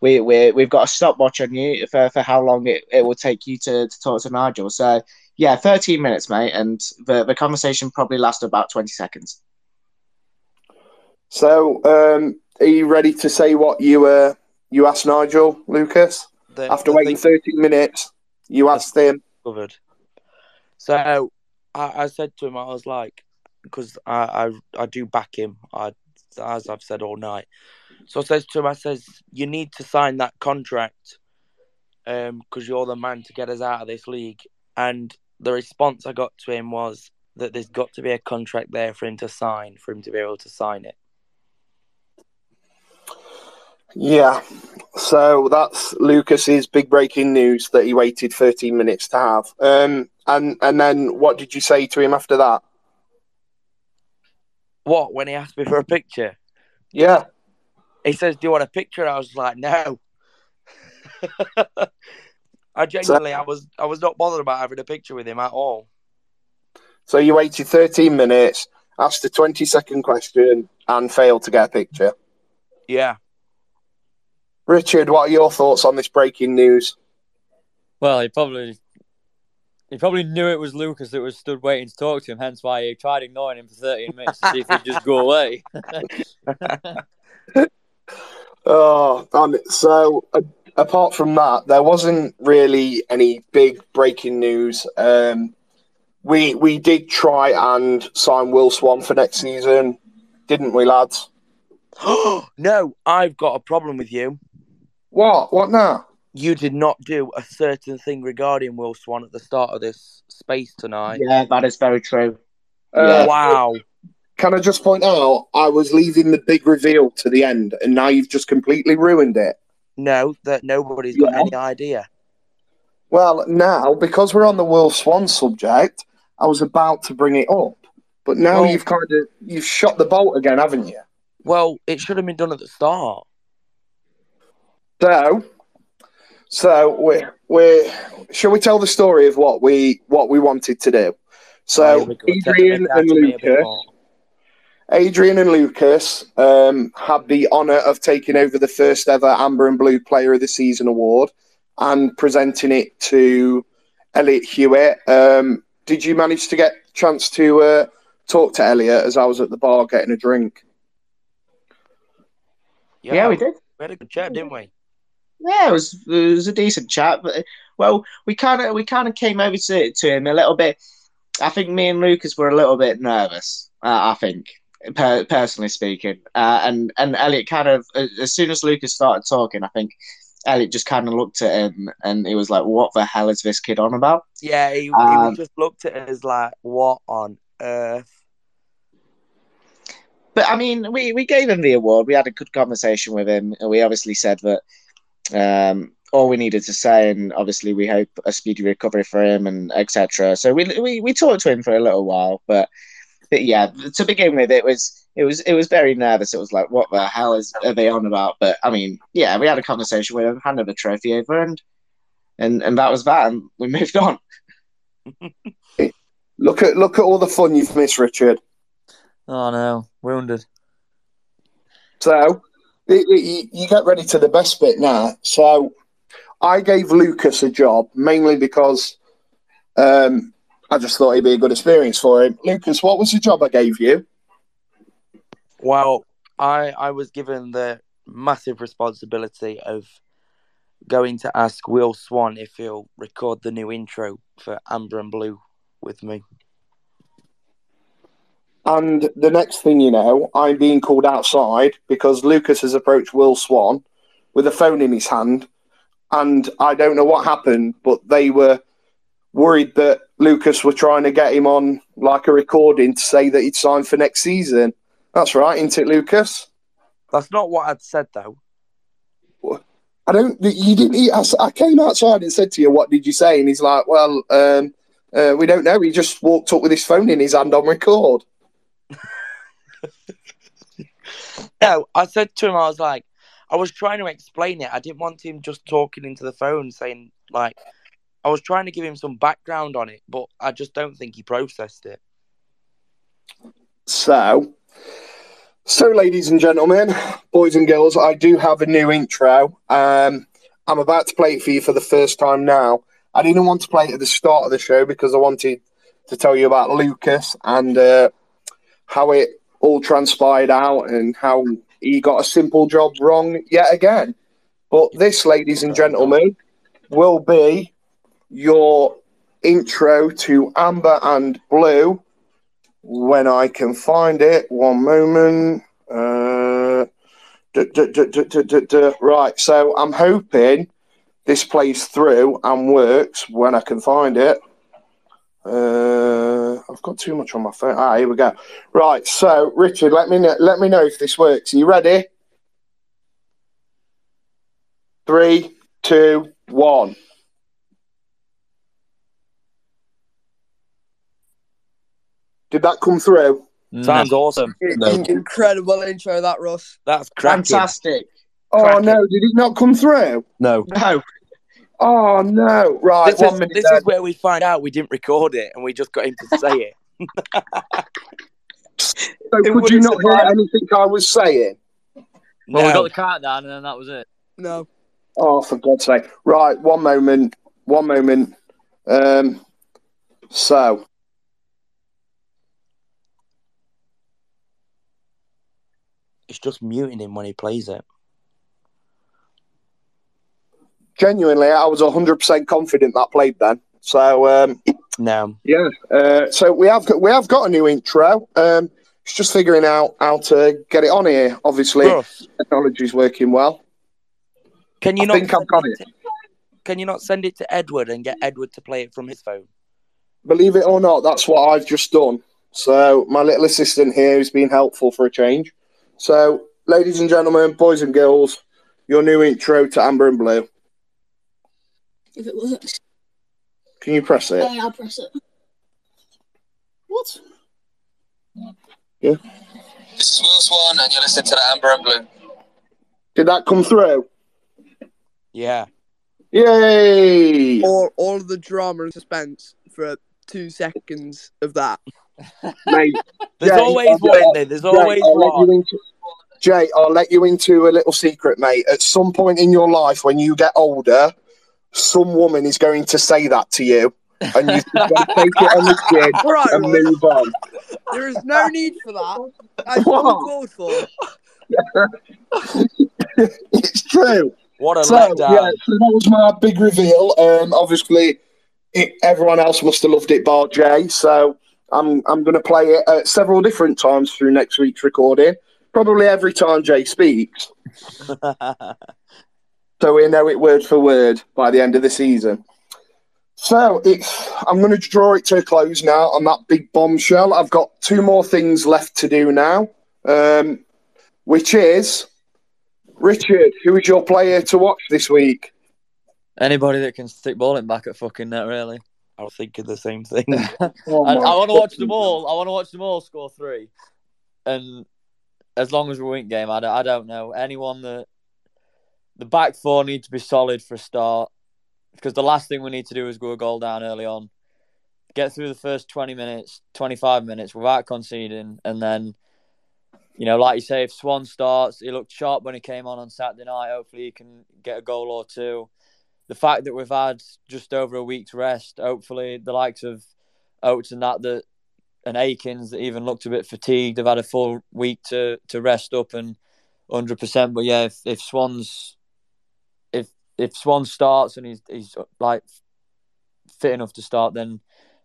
we we we've got a stopwatch on you for, for how long it, it will take you to, to talk to Nigel. So yeah, thirteen minutes, mate, and the the conversation probably lasted about twenty seconds. So, um, are you ready to say what you uh, you asked Nigel Lucas the, after the waiting thing... 13 minutes? You asked him. Covered. So I, I, said to him, I was like, because I, I I do back him, I as I've said all night. So I says to him, I says, you need to sign that contract, um, because you're the man to get us out of this league. And the response I got to him was that there's got to be a contract there for him to sign, for him to be able to sign it. Yeah. So that's Lucas's big breaking news that he waited 13 minutes to have. Um, and and then what did you say to him after that? What when he asked me for a picture? Yeah. He says, "Do you want a picture?" I was like, "No." I genuinely, so, I was, I was not bothered about having a picture with him at all. So you waited 13 minutes, asked a 20 second question, and failed to get a picture. Yeah. Richard, what are your thoughts on this breaking news? Well, he probably he probably knew it was Lucas that was stood waiting to talk to him, hence why he tried ignoring him for 13 minutes to see if he'd just go away. oh, and so uh, apart from that, there wasn't really any big breaking news. Um, we we did try and sign Will Swan for next season, didn't we, lads? no, I've got a problem with you. What? What now? You did not do a certain thing regarding Will Swan at the start of this space tonight. Yeah, that is very true. Uh, wow. Can I just point out, I was leaving the big reveal to the end, and now you've just completely ruined it. No, that nobody's got yeah. any idea. Well, now because we're on the Will Swan subject, I was about to bring it up, but now well, you've kind of you've shot the bolt again, haven't you? Well, it should have been done at the start. So, so we we shall we tell the story of what we what we wanted to do? So oh, Adrian and Lucas, Adrian and Lucas um, had the honour of taking over the first ever Amber and Blue Player of the Season award and presenting it to Elliott Hewitt. Um, did you manage to get a chance to uh, talk to Elliott as I was at the bar getting a drink? Yeah, we did. We had a good chat, didn't we? Yeah, it was it was a decent chat, but well, we kind of we kind of came over to to him a little bit. I think me and Lucas were a little bit nervous. Uh, I think, per- personally speaking, uh, and and Elliott kind of as soon as Lucas started talking, I think Elliott just kind of looked at him and he was like, "What the hell is this kid on about?" Yeah, he, Um, he just looked at as like, what on earth? But I mean, we, we gave him the award. We had a good conversation with him, and we obviously said that um, all we needed to say, and obviously we hope a speedy recovery for him, and etc. So we, we we talked to him for a little while, but but yeah, to begin with, it was it was it was very nervous. It was like, what the hell is are they on about? But I mean, yeah, we had a conversation with him, handed the trophy over, and and and that was that, and we moved on. Look at look at all the fun you've missed, Richard. Oh no, wounded. So it, it, you, you get ready to the best bit now. So I gave Lucas a job mainly because um, I just thought it'd be a good experience for him. Lucas, what was the job I gave you? Well, I I was given the massive responsibility of going to ask Will Swan if he'll record the new intro for Amber and Blue with me. And the next thing you know, I'm being called outside because Lucas has approached Will Swan with a phone in his hand. And I don't know what happened, but they were worried that Lucas were trying to get him on like a recording to say that he'd signed for next season. That's right, isn't it, Lucas? That's not what I'd said though. I don't. You didn't. I, I came outside and said to you, "What did you say?" And he's like, "Well, um, uh, we don't know. He just walked up with his phone in his hand on record." No, I said to him, I was like, I was trying to explain it. I didn't want him just talking into the phone saying like, I was trying to give him some background on it, but I just don't think he processed it. So, so ladies and gentlemen, boys and girls, I do have a new intro. Um, I'm about to play it for you for the first time now. I didn't want to play it at the start of the show because I wanted to tell you about Lucas and uh, how it all transpired out and how he got a simple job wrong yet again. But this, ladies and gentlemen, will be your intro to Amber and Blue when I can find it. One moment. Uh, duh, duh, duh. Right, so I'm hoping this plays through and works when I can find it. Uh, I've got too much on my phone. Ah, here we go. Right, so Richard, let me know, let me know if this works. Are you ready? Three, two, one. Did that come through? Sounds awesome. No. Incredible intro, that Russ. That's cracking. Fantastic. Oh Cracking. no, did it not come through? No. No, Oh no! Right, This, one is, this is where we find out we didn't record it and we just got him to say it. So it could you wouldn't hear survive. anything I was saying? Well, we got the countdown, and then that was it. No. Oh, for God's sake! Right, one moment. One moment. Um. So, It's just muting him when he plays it. genuinely, I was hundred percent confident that played then. So, um, No. yeah. Uh, so we have got, we have got a new intro. Um, it's just figuring out how to get it on here. Obviously, technology's working well. can you I not think I've got it to- can you not send it to Edward and get Edward to play it from his phone? Believe it or not, that's what I've just done. So my little assistant here has been helpful for a change. So, ladies and gentlemen, boys and girls, your new intro to Amber and Blue. If it works, Can you press it? then I'll press it. What? Yeah. This is Will Swan, and you're listening to the Amber and Blue. Did that come through? Yeah. Yay! All, all of the drama and suspense for two seconds of that. Mate, There's Jay, always I'll- one in there. There's Jay, always I'll let one. you into, Jay, I'll let you into a little secret, mate. At some point in your life, when you get older, some woman is going to say that to you, and you've take it on the chin All right, and Russ, move on. there is no need for that. That's What? uncalled for. it's true. What a So, letdown. yeah, so that was my big reveal. Um, obviously, it, everyone else must have loved it, bar Jay. So I'm I'm going to play it uh, several different times through next week's recording. Probably every time Jay speaks, so we know it word for word by the end of the season. So it's I'm going to draw it to a close now on that big bombshell. I've got two more things left to do now, um, which is Richard. Who is your player to watch this week? Anybody that can stick balling back at fucking net, really. I was thinking the same thing. Oh, I, I want to watch them all. I want to watch them all score three, and as long as we win game, I don't, I don't know anyone that the back four need to be solid for a start because the last thing we need to do is go a goal down early on, get through the first twenty minutes, twenty five minutes without conceding, and then. You know, like you say, if Swan starts, he looked sharp when he came on on Saturday night. Hopefully, he can get a goal or two. The fact that we've had just over a week's rest, hopefully, the likes of Oates and that that and Akins that even looked a bit fatigued. They've had a full week to to rest up and hundred percent. But yeah, if, if Swans if if Swan starts and he's he's like fit enough to start, then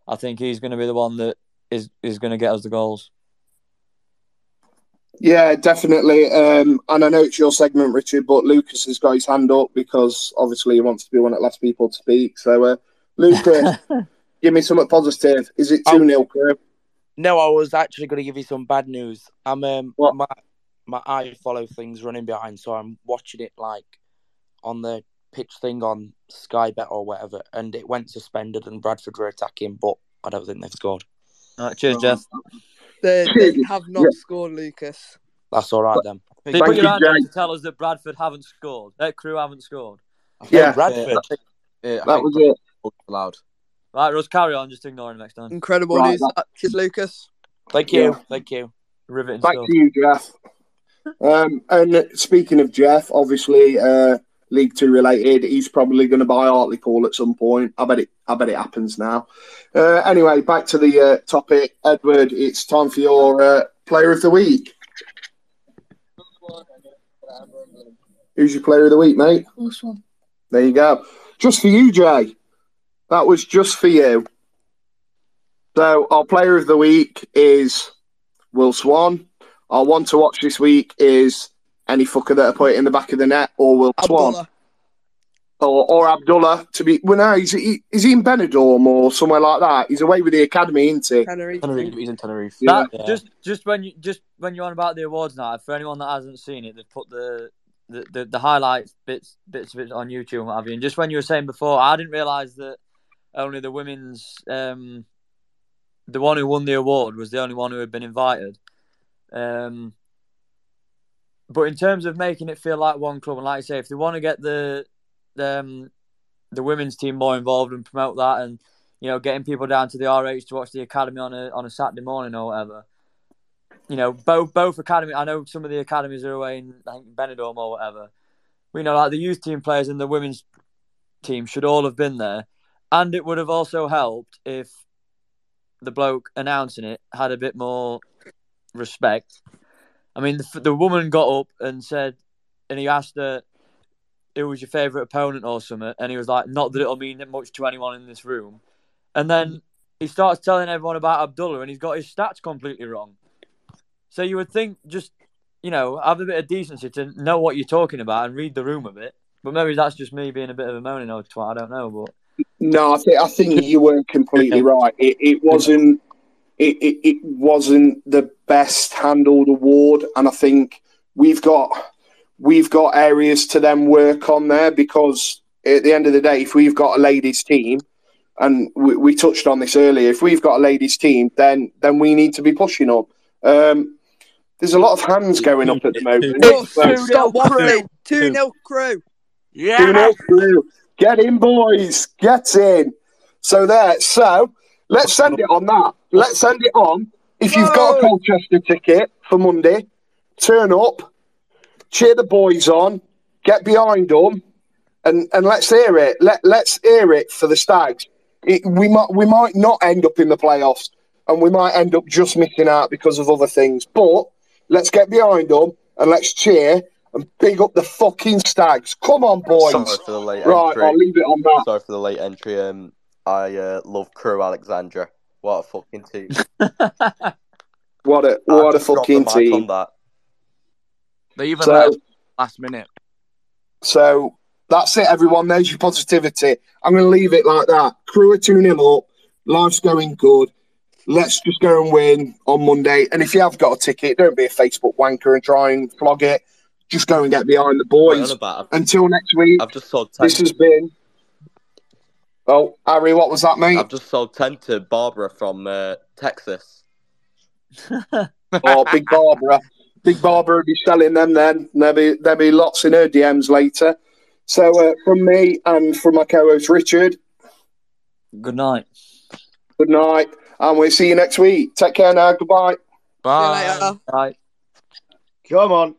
I think he's going to be the one that is is going to get us the goals. Yeah, definitely. Um, and I know it's your segment, Richard, but Lucas has got his hand up because obviously he wants to be one of the last people to speak. So, uh, Lucas, give me something positive. Is it 2 0 Crewe? no, I was actually going to give you some bad news. I'm um, What? my my iFollow things running behind, so I'm watching it like on the pitch thing on Sky Bet or whatever, and it went suspended, and Bradford were attacking, but I don't think they've scored. All right, cheers, Jeff. They, they have not Yeah. scored, Lucas. That's all right then. Did Thank you put your hand up to tell us that Bradford haven't scored? That Crewe haven't scored. Yeah. Bradford. Yeah, I That was it. allowed. Right, Russ, carry on. Just ignore him next time. Incredible Right, news. that- That. Cheers, Lucas. Thank you, Yeah. thank you. Riveting Back stuff. to you, Jeff. Um, and speaking of Jeff, obviously, uh, League Two related, he's probably going to buy Hartlepool at some point. I bet it. I bet it happens now. Uh, anyway, back to the uh, topic, Edward. It's time for your uh, Player of the Week. Who's your Player of the Week, mate? One. There you go. Just for you, Jay. That was just for you. So our player of the week is Will Swan. Our one to watch this week is any fucker that I put it in the back of the net or Will Swan or, or Abdullah. To be well, no, he's he, is he in Benidorm or somewhere like that? He's away with the academy, isn't he? Tenerife. Tenerife, he's in Tenerife. Yeah. That, Yeah. Just just when you just when you're on about the awards night, for anyone that hasn't seen it, they've put the the, the, the highlights bits bits of it on YouTube and what have you. And just when you were saying before, I didn't realise that only the women's um the one who won the award was the only one who had been invited. Um but in terms of making it feel like one club, and like I say, if they want to get the the, um, the women's team more involved and promote that, and you know, getting people down to the RH to watch the academy on a on a Saturday morning or whatever. You know, both both academy. I know some of the academies are away in I think Benidorm or whatever. We know like the youth team players and the women's team should all have been there, and it would have also helped if the bloke announcing it had a bit more respect. I mean, the, the woman got up and said, and he asked her, "Who was your favourite opponent or something?" And he was like, "Not that it'll mean much to anyone in this room." And then he starts telling everyone about Abdullah, and he's got his stats completely wrong. So you would think just, you know, have a bit of decency to know what you're talking about and read the room a bit. But maybe that's just me being a bit of a moaning old twat. I don't know, but No, I think I think you weren't completely right. It, it wasn't. It, it, it wasn't the best handled award, and I think we've got we've got areas to then work on there because at the end of the day, if we've got a ladies team, and we, we touched on this earlier, if we've got a ladies team, then then we need to be pushing up. Um, there's a lot of hands going up at the moment. Oh, So- stop waffling. 2 0 Crewe. Two nil through. Get in, boys. Get in. So there. So let's send it on that. Let's send it on. If you've got a Colchester ticket for Monday, turn up, cheer the boys on, get behind them, and, and let's hear it. Let let's hear it for the Stags. It, we might we might not end up in the playoffs, and we might end up just missing out because of other things. But let's get behind them and let's cheer and big up the fucking stags. Come on, boys. Sorry for the late Right, entry. I'll leave it on that. Sorry for the late entry. Um, I uh, love Crewe Alexandra. What a fucking team! What a I what a just the fucking mic on team. that. They even So- last minute. So that's it, everyone. There's your positivity. I'm going to leave it like that. Crewe are 2 0 up. Life's going good. Let's just go and win on Monday. And if you have got a ticket, don't be a Facebook wanker and try and flog it. Just go and get behind the boys. Until next week, I've just sold ten. this has been. Oh, Harry, what was that, mate? I've just sold ten to Barbara from uh, Texas. Oh, Big Barbara. Big Barbara will be selling them then. There'll be, there'll be lots in her DMs later. So, uh, from me and from my co host Richard, Good night. good night. And we'll see you next week. Take care now. Goodbye. See you later. Bye. Come on.